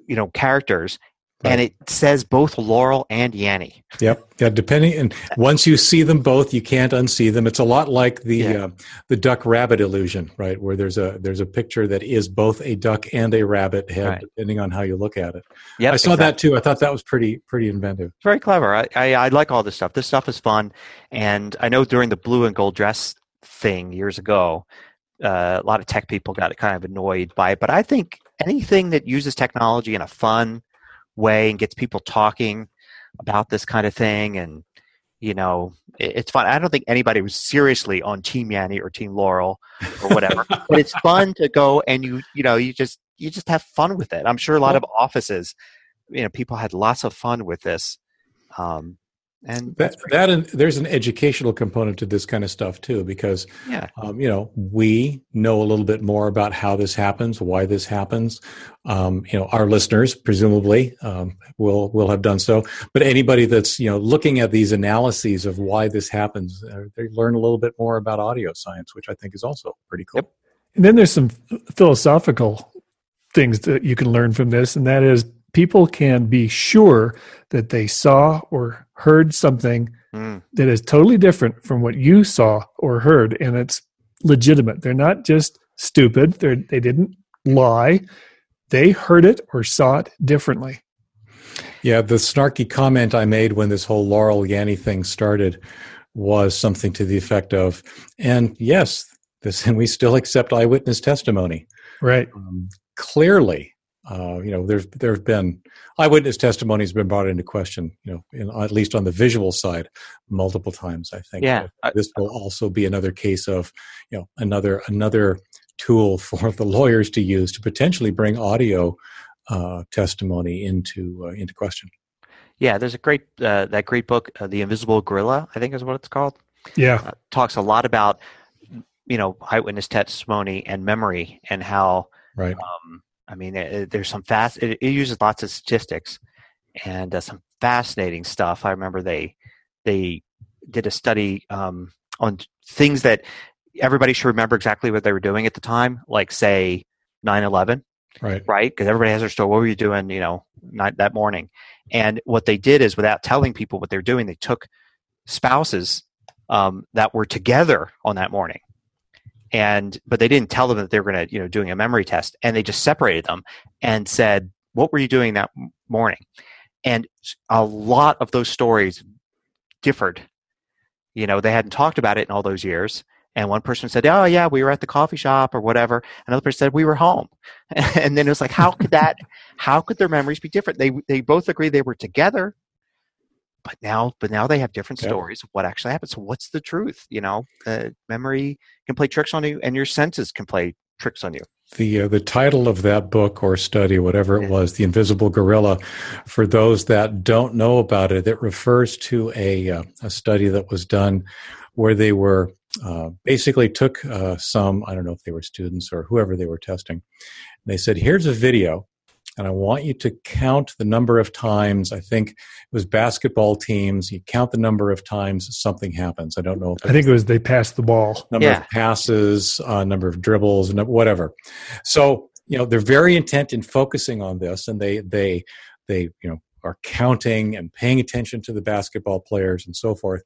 C: you know characters Right. And it says both Laurel and Yanny.
B: Yep. Yeah. Depending, and once you see them both, you can't unsee them. It's a lot like the yeah. uh, the duck rabbit illusion, right? Where there's a there's a picture that is both a duck and a rabbit head, right. depending on how you look at it. Yeah. I saw exactly. that too. I thought that was pretty pretty inventive.
C: Very clever. I, I I like all this stuff. This stuff is fun, and I know during the blue and gold dress thing years ago, uh, a lot of tech people got kind of annoyed by it. But I think anything that uses technology in a fun way and gets people talking about this kind of thing. And you know it's fun. I don't think anybody was seriously on team Yanni or team laurel or whatever but it's fun to go and you you know you just you just have fun with it. I'm sure a lot of offices you know people had lots of fun with this. Um, and
B: that, that and there's an educational component to this kind of stuff too because
C: yeah.
B: um, you know we know a little bit more about how this happens why this happens um, you know our listeners presumably um, will will have done so but anybody that's you know looking at these analyses of why this happens uh, they learn a little bit more about audio science which i think is also pretty cool
C: yep.
A: and then there's some philosophical things that you can learn from this and that is people can be sure that they saw or heard something mm. that is totally different from what you saw or heard and it's legitimate. They're not just stupid. They they didn't lie. They heard it or saw it differently.
B: Yeah the snarky comment i made when this whole laurel yanny thing started was something to the effect of and yes this and we still accept eyewitness testimony.
A: Right.
B: Um, clearly uh, you know, there's there have been eyewitness testimony has been brought into question. You know, in, at least on the visual side, multiple times. I think.
C: Yeah.
B: this will also be another case of, you know, another another tool for the lawyers to use to potentially bring audio uh, testimony into uh, into question.
C: Yeah, there's a great uh, that great book, uh, The Invisible Gorilla, I think is what it's called.
A: Yeah,
C: uh, talks a lot about you know eyewitness testimony and memory and how
B: right.
C: Um, I mean, it, there's some fast. It, it, uses lots of statistics and uh, some fascinating stuff. I remember they they did a study um, on things that everybody should remember exactly what they were doing at the time, like say 9/11,
B: right?
C: Right, because everybody has their story. What were you doing? You know, that morning. And what they did is, without telling people what they're doing, they took spouses um, that were together on that morning and but they didn't tell them that they were going to you know doing a memory test and they just separated them and said what were you doing that morning? And a lot of those stories differed. You know they hadn't talked about it in all those years and one person said oh yeah we were at the coffee shop or whatever another person said we were home. And then it was like how could that how could their memories be different? They they both agreed they were together but now but now they have different stories of what actually happened. So what's the truth you know? Uh, memory can play tricks on you and your senses can play tricks on you.
B: The uh, the title of that book or study whatever it was the invisible gorilla for those that don't know about it it refers to a uh, a study that was done where they were uh, basically took uh, some i don't know if they were students or whoever they were testing. They said here's a video and I want you to count the number of times. I think it was basketball teams. You count the number of times something happens. I don't know.
A: I think it was they passed the ball.
B: Number yeah. of passes, uh, number of dribbles, and whatever. So you know they're very intent in focusing on this, and they they they you know are counting and paying attention to the basketball players and so forth.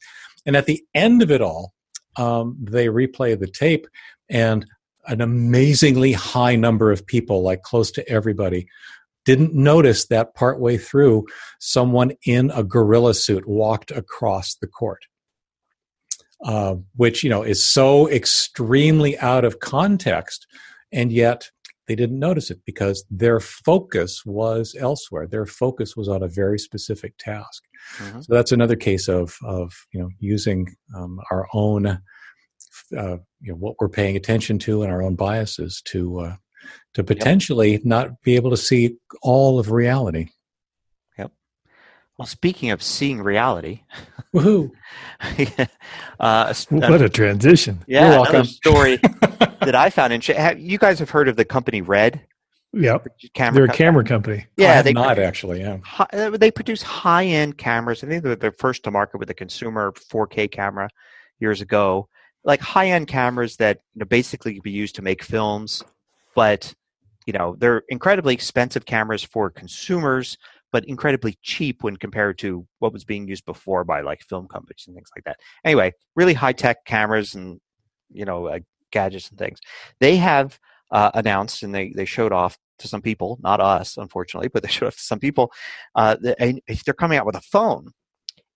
B: And at the end of it all, um, they replay the tape, and an amazingly high number of people, like close to everybody, didn't notice that partway through someone in a gorilla suit walked across the court. Uh, which you know is so extremely out of context, and yet they didn't notice it because their focus was elsewhere. Their focus was on a very specific task. Mm-hmm. So that's another case of of you know using um, our own uh, you know what we're paying attention to and our own biases to uh, to potentially yep. not be able to see all of reality.
C: Yep. Well, speaking of seeing reality,
B: woohoo!
A: uh, what a transition!
C: Yeah, another story that I found interesting. You guys have heard of the company Red?
A: Yep. Camera they're a camera company.
C: Yeah,
B: they not produce, actually. Yeah,
C: high, uh, they produce high-end cameras. I think they're the first to market with a consumer 4K camera years ago like high end cameras that you know, basically be used to make films, but you know they're incredibly expensive cameras for consumers, but incredibly cheap when compared to what was being used before by like film companies and things like that. Anyway, really high tech cameras and you know uh, gadgets and things. They have uh, announced and they they showed off to some people, not us, unfortunately, but they showed off to some people. Uh, they, they're coming out with a phone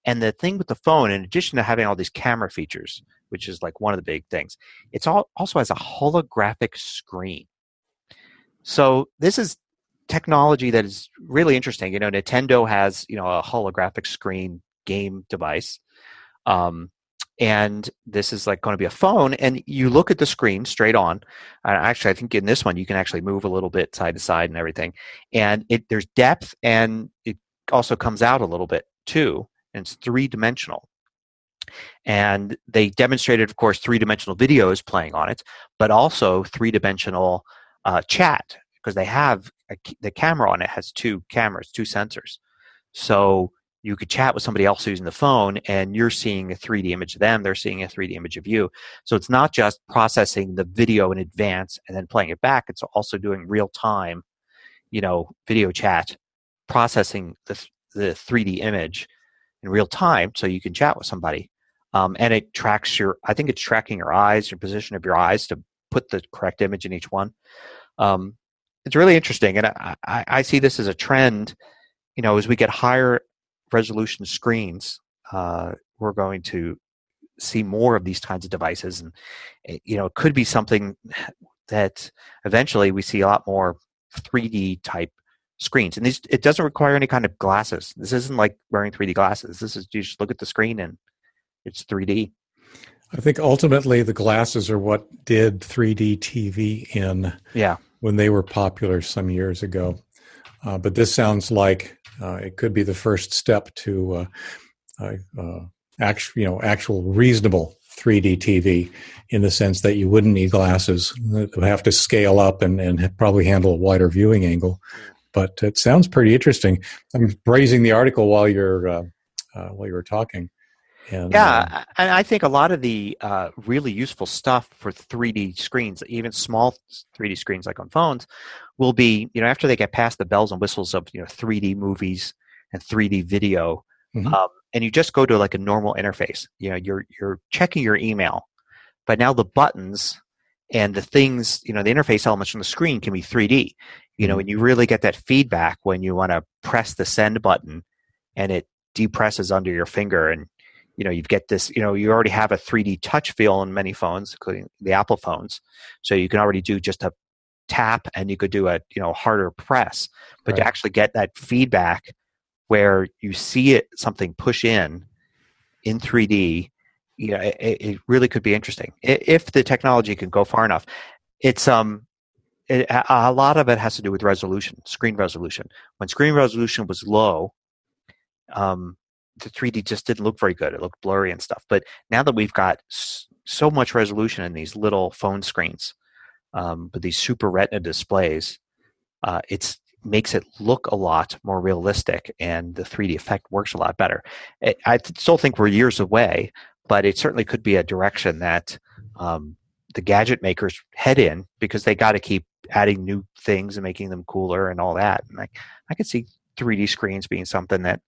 C: and the thing with the phone, in addition to having all these camera features, which is like one of the big things. It's all, also has a holographic screen. So this is technology that is really interesting. You know, Nintendo has you know a holographic screen game device. Um, and this is like going to be a phone and you look at the screen straight on uh, actually i think in this one you can actually move a little bit side to side and everything and it there's depth and it also comes out a little bit too and it's three dimensional and they demonstrated of course three dimensional videos playing on it but also three dimensional uh, chat because they have a, the camera on it has two cameras two sensors so you could chat with somebody else using the phone and you're seeing a 3D image of them, they're seeing a 3D image of you. So it's not just processing the video in advance and then playing it back, it's also doing real time, you know, video chat, processing the, the 3D image in real time so you can chat with somebody. Um, and it tracks your, I think it's tracking your eyes, your position of your eyes to put the correct image in each one. Um, it's really interesting. And I, I, I see this as a trend you know, as we get higher resolution screens, uh, we're going to see more of these kinds of devices, and eh, you know, it could be something that eventually we see a lot more 3D type screens. And these, it doesn't require any kind of glasses. This isn't like wearing 3D glasses. This is you just look at the screen and it's 3D.
B: I think ultimately the glasses are what did 3D TV in.
C: Yeah.
B: When they were popular some years ago. Uh, but this sounds like uh, it could be the first step to uh, uh, actual, you know, actual reasonable 3D TV in the sense that you wouldn't need glasses. It would have to scale up and, and probably handle a wider viewing angle. But it sounds pretty interesting. I'm brazing the article while you're uh, uh, while you were talking.
C: And, yeah, and I think a lot of the uh, really useful stuff for 3D screens, even small 3D screens like on phones, will be you know after they get past the bells and whistles of you know 3D movies and 3D video, mm-hmm. um, and you just go to like a normal interface. You know, you're you're checking your email, but now the buttons and the things, you know, the interface elements on the screen can be 3D. You know, mm-hmm. and you really get that feedback when you want to press the send button, and it depresses under your finger and you know you get this you know you already have a 3d touch feel on many phones including the apple phones. So you can already do just a tap and you could do a you know harder press. But right. to actually get that feedback where you see it something push in in 3d you know it, it really could be interesting. If the technology can go far enough it's um it, a lot of it has to do with resolution screen resolution. When screen resolution was low um the 3d just didn't look very good it looked blurry and stuff but now that we've got so much resolution in these little phone screens um, but these super retina displays, uh, it makes it look a lot more realistic and the 3D effect works a lot better. It, I still think we're years away, but it certainly could be a direction that um, the gadget makers head in because they got to keep adding new things and making them cooler and all that. And I, I could see 3D screens being something that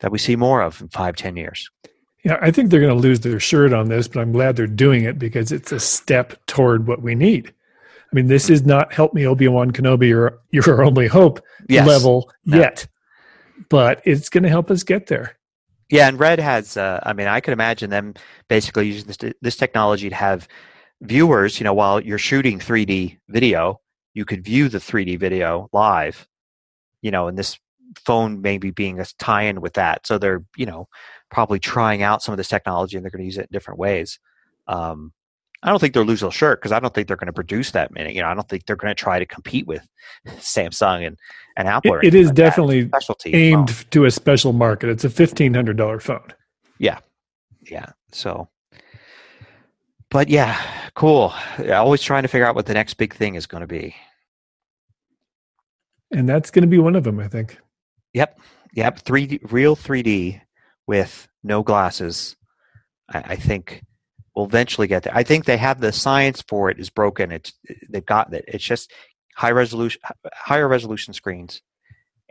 C: that we see more of in five, ten years.
A: Yeah, I think they're going to lose their shirt on this, but I'm glad they're doing it because it's a step toward what we need. I mean, this is not help me Obi Wan Kenobi or your only hope yes. level no. yet, but it's going to help us get there.
C: Yeah, and Red has. Uh, I mean, I could imagine them basically using this this technology to have viewers. You know, while you're shooting 3D video, you could view the 3D video live. You know, and this phone maybe being a tie-in with that. So they're you know probably trying out some of this technology, and they're going to use it in different ways. Um, I don't think they'll lose their shirt because I don't think they're going to produce that many. You know, I don't think they're going to try to compete with Samsung and, and Apple.
A: it, it is like definitely specialty aimed phone. to a special market. It's a fifteen hundred dollar phone.
C: Yeah, yeah. So, but yeah, cool. Always trying to figure out what the next big thing is going to be,
A: and that's going to be one of them, I think.
C: Yep, yep. Three real three D with no glasses. I, I think will eventually get there. I think they have the science for it is broken. It's they've got it. It's just high resolution, higher resolution screens,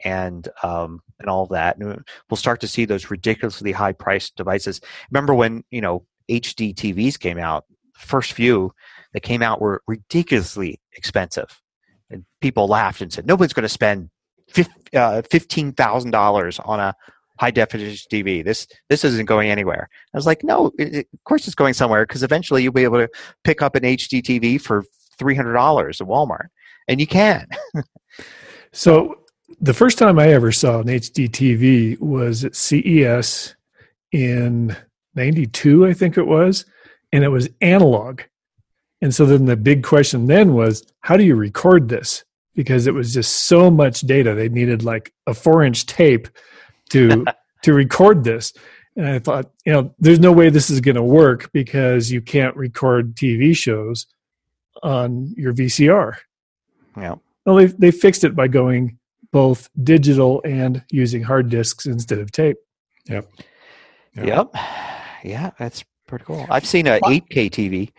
C: and um, and all that. And we'll start to see those ridiculously high priced devices. Remember when you know HD TVs came out? First few that came out were ridiculously expensive, and people laughed and said nobody's going to spend uh, fifteen thousand dollars on a high definition TV. This this isn't going anywhere. I was like, no, it, it, of course it's going somewhere because eventually you'll be able to pick up an HD TV for three hundred dollars at Walmart, and you can.
A: so the first time I ever saw an HD TV was at CES in '92, I think it was, and it was analog. And so then the big question then was, how do you record this? Because it was just so much data. They needed like a four inch tape to to record this. And I thought, you know, there's no way this is going to work because you can't record TV shows on your VCR.
C: Yeah.
A: Well, they they fixed it by going both digital and using hard disks instead of tape.
B: Yep.
C: Yep. yep. Yeah, that's pretty cool. I've seen a 8K TV.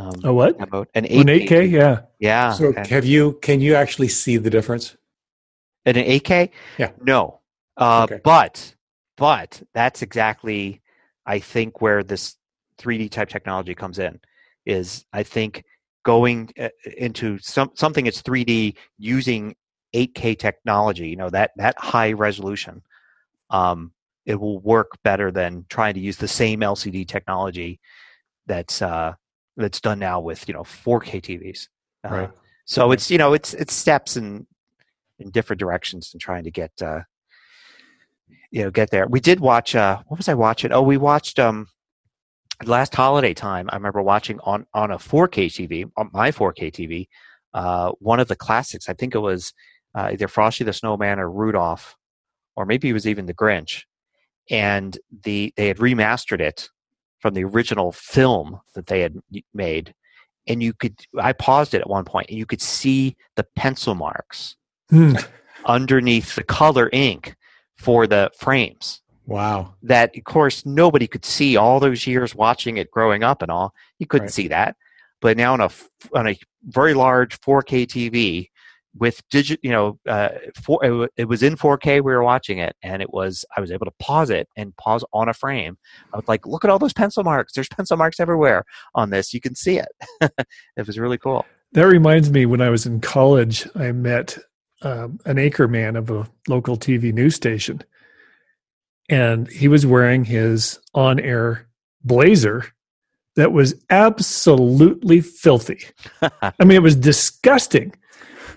A: Um, a what?
C: About
A: an 8K. An 8K, yeah.
C: Yeah.
B: So have you? Can you actually see the difference?
C: In an 8K?
B: Yeah.
C: No. Uh, okay. But but that's exactly I think where this 3D type technology comes in. Is I think going uh, into some something that's 3D using 8K technology. You know that that high resolution. Um, it will work better than trying to use the same LCD technology that's uh, that's done now with you know 4K TVs.
B: Uh, right.
C: So it's you know it's it's steps in in different directions in trying to get uh, you know get there. We did watch. Uh, what was I watching? Oh, we watched um, last holiday time. I remember watching on on a 4K TV on my 4K TV. Uh, one of the classics. I think it was uh, either Frosty the Snowman or Rudolph, or maybe it was even the Grinch and the they had remastered it from the original film that they had made and you could i paused it at one point and you could see the pencil marks
A: hmm.
C: underneath the color ink for the frames
B: wow
C: that of course nobody could see all those years watching it growing up and all you couldn't right. see that but now on a on a very large 4k tv with digit you know uh, for, it, it, was in 4k we were watching it and it was i was able to pause it and pause on a frame. I was like look at all those pencil marks. There's pencil marks everywhere on this. You can see it. It was really cool.
A: That reminds me when i was in college i met um, an anchor man of a local tv news station and he was wearing his on-air blazer that was absolutely filthy. I mean it was disgusting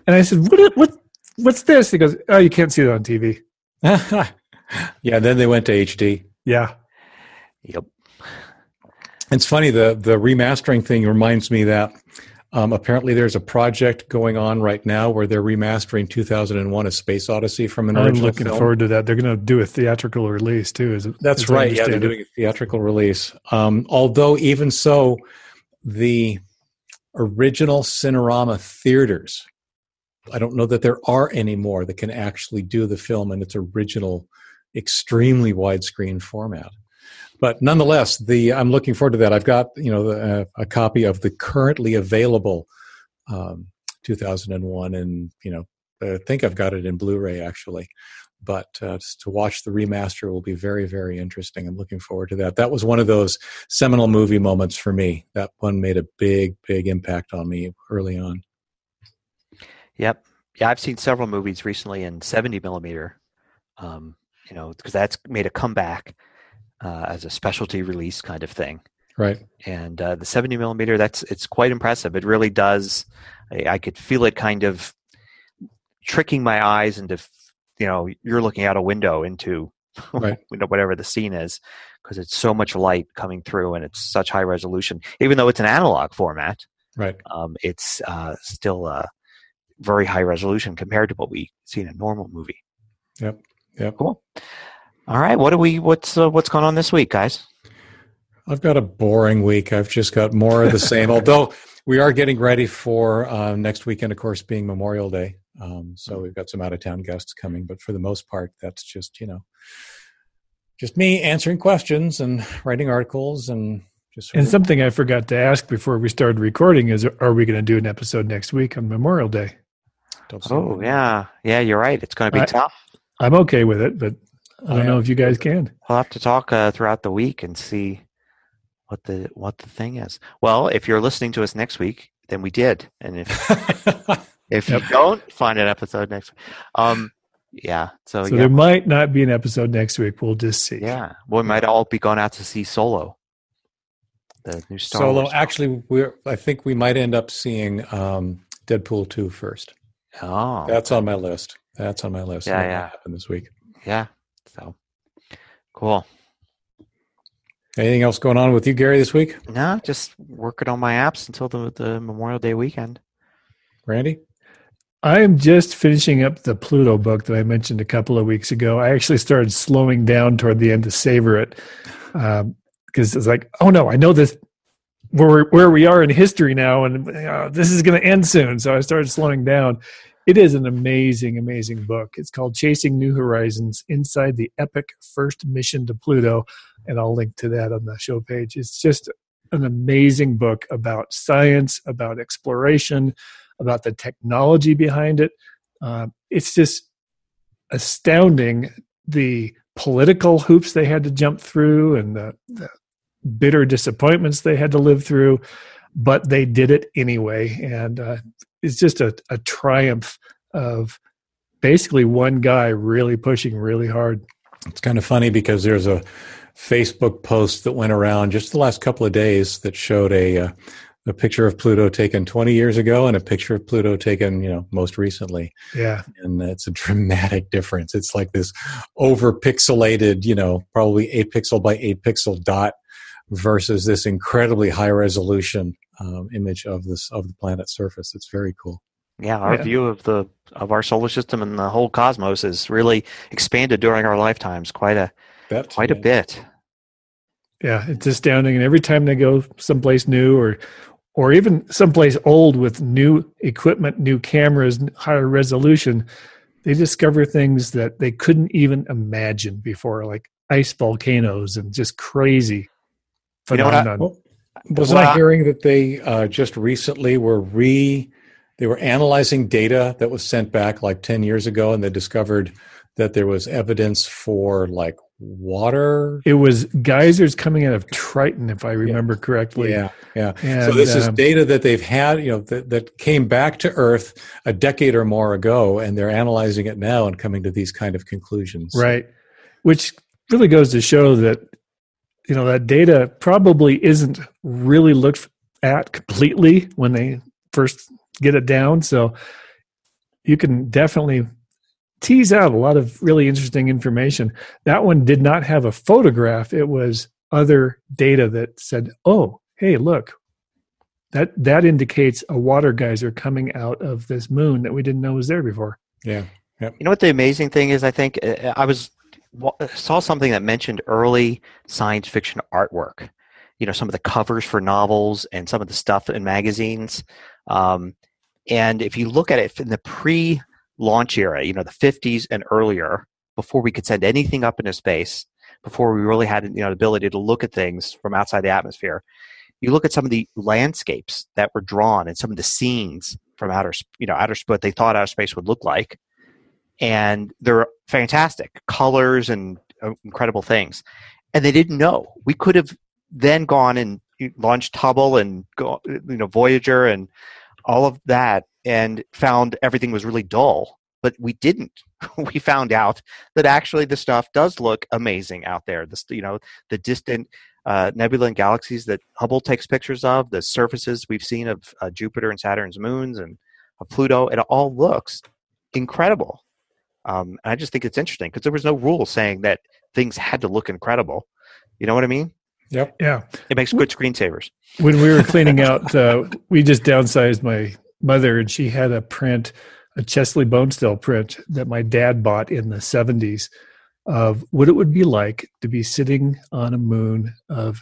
A: and I said, "What? What? What's this?" He goes, "Oh, you can't see it on TV."
B: yeah. Then they went to HD.
A: Yeah.
C: Yep.
B: It's funny the the remastering thing reminds me that um, apparently there's a project going on right now where they're remastering 2001: A Space Odyssey from an
A: I'm
B: original.
A: I'm looking
B: film.
A: forward to that. They're going to do a theatrical release too. Is it,
B: That's right. Yeah, they're doing a theatrical release. Um, although even so, the original Cinerama theaters I don't know that there are any more that can actually do the film in its original, extremely widescreen format. But nonetheless, the I'm looking forward to that. I've got you know the, uh, a copy of the currently available um, 2001, and you know I think I've got it in Blu-ray actually. But uh, to watch the remaster will be very, very interesting. I'm looking forward to that. That was one of those seminal movie moments for me. That one made a big, big impact on me early on.
C: Yep. Yeah, I've seen several movies recently in 70 millimeter. Um, you know, because that's made a comeback uh, as a specialty release kind of thing.
B: Right.
C: And uh, the 70 millimeter, that's it's quite impressive. It really does. I, I could feel it kind of tricking my eyes into, you know, you're looking out a window into
B: right.
C: whatever the scene is because it's so much light coming through and it's such high resolution. Even though it's an analog format,
B: right?
C: Um, it's uh, still uh, very high resolution compared to what we see in a normal movie.
B: Yep. Yep.
C: Cool. All right. What do we? What's uh, what's going on this week, guys?
B: I've got a boring week. I've just got more of the same. Although we are getting ready for uh, next weekend, of course, being Memorial Day. Um, so we've got some out of town guests coming, but for the most part, that's just you know, just me answering questions and writing articles and just.
A: And something I forgot to ask before we started recording is: Are we going to do an episode next week on Memorial Day?
C: Don't oh yeah, yeah, you're right. It's going to be I, tough.
A: I'm okay with it, but I don't know if you guys can.
C: I'll have to talk uh, throughout the week and see what the what the thing is. Well, if you're listening to us next week, then we did, and if if yep. you don't find an episode next, week, um, Yeah. So,
A: So
C: yeah.
A: there might not be an episode next week. We'll just see.
C: yeah. We might all be going out to see Solo. The new Star
B: Solo.
C: Wars.
B: Actually, we're. I think we might end up seeing um, Deadpool two first.
C: Oh.
B: That's on my list. That's on my list.
C: Yeah,
B: That
C: yeah.
B: Happen this week.
C: yeah. So cool.
B: Anything else going on with you, Gary, this week?
C: No, just working on my apps until the, the Memorial Day weekend.
B: Randy?
A: I am just finishing up the Pluto book that I mentioned a couple of weeks ago. I actually started slowing down toward the end to savor it um, because it's like, oh no, I know this where where we are in history now, and uh, this is going to end soon. So I started slowing down. It is an amazing, amazing book. It's called Chasing New Horizons Inside the Epic First Mission to Pluto. And I'll link to that on the show page. It's just an amazing book about science, about exploration, about the technology behind it. Uh, it's just astounding the political hoops they had to jump through and the, the bitter disappointments they had to live through, but they did it anyway. And uh, it's just a, a triumph of basically one guy really pushing really hard.
B: It's kind of funny because there's a Facebook post that went around just the last couple of days that showed a uh, a picture of Pluto taken 20 years ago and a picture of Pluto taken, you know, most recently.
A: Yeah.
B: And it's a dramatic difference. It's like this over pixelated, you know, probably eight pixel by eight pixel dot versus this incredibly high resolution um, image of this of the planet's surface. It's very cool.
C: Yeah, our
A: Yeah.
C: view of the of our solar system and the whole cosmos has really expanded during our lifetimes quite a
B: That
C: quite a bit.
A: Yeah, it's astounding. And every time they go someplace new or or even someplace old with new equipment, new cameras, higher resolution, they discover things that they couldn't even imagine before, like ice volcanoes and just crazy
C: You know what I-
B: wasn't
C: Well,
B: I hearing that they uh, just recently were re they were analyzing data that was sent back like 10 years ago and they discovered that there was evidence for like water?
A: It was geysers coming out of Triton, if I remember correctly.
B: yeah yeah.
A: And,
B: so this is
A: um,
B: data that they've had you know that, that came back to earth a decade or more ago and they're analyzing it now and coming to these kind of conclusions.
A: Right. Which really goes to show that, you know, that data probably isn't really looked at completely when they first get it down. So you can definitely tease out a lot of really interesting information. That one did not have a photograph, it was other data that said, oh, hey, look. That, that indicates a water geyser coming out of this moon that we didn't know was there before.
B: yeah
C: You know what the amazing thing is? I think uh, I was wa- saw something that mentioned early science fiction artwork. You know, some of the covers for novels and some of the stuff in magazines. Um, and if you look at it in the pre-launch era, you know, the 50s and earlier, before we could send anything up into space, before we really had you know the ability to look at things from outside the atmosphere, you look at some of the landscapes that were drawn and some of the scenes from outer, you know, outer what they thought outer space would look like and they're fantastic colors and uh, incredible things. And they didn't know. We could have then gone and launched hubble and go, you know voyager and all of that and found everything was really dull but we didn't. We found out that actually the stuff does look amazing out there. This you know the distant uh, nebula and galaxies that hubble takes pictures of the surfaces we've seen of uh, jupiter and saturn's moons and of pluto it all looks incredible um, and I just think it's interesting because there was no rule saying that things had to look incredible. You know what I mean?
B: yep
A: Yeah.
C: It makes good screensavers.
A: when we were cleaning out, uh, we just downsized my mother, and she had a print, a Chesley Bonestell print that my dad bought in the '70s of what it would be like to be sitting on a moon of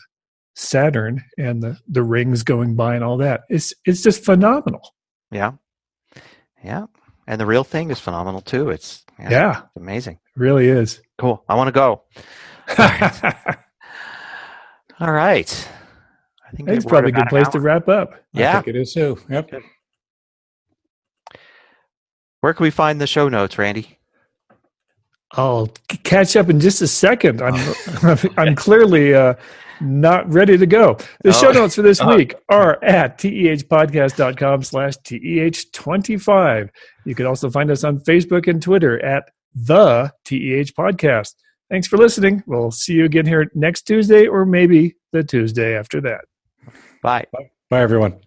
A: Saturn and the the rings going by and all that. It's it's just phenomenal.
C: Yeah. Yeah. And the real thing is phenomenal too. It's yeah,
A: Yeah,
C: it's amazing.
A: really is.
C: Cool. I want to go. All right. I think
A: It's probably a good place to wrap up.
B: I
C: Yeah.
B: think it is too yep
C: Where can we find the show notes, Randy?
A: I'll catch up in just a second. I'm I'm clearly uh, not ready to go. The
C: Oh.
A: show notes for this
C: Oh.
A: week are at tehpodcast.com slash teh25. You can also find us on Facebook and Twitter at the TEH podcast. Thanks for listening. We'll see you again here next Tuesday or maybe the Tuesday after that.
C: Bye.
B: Bye, everyone.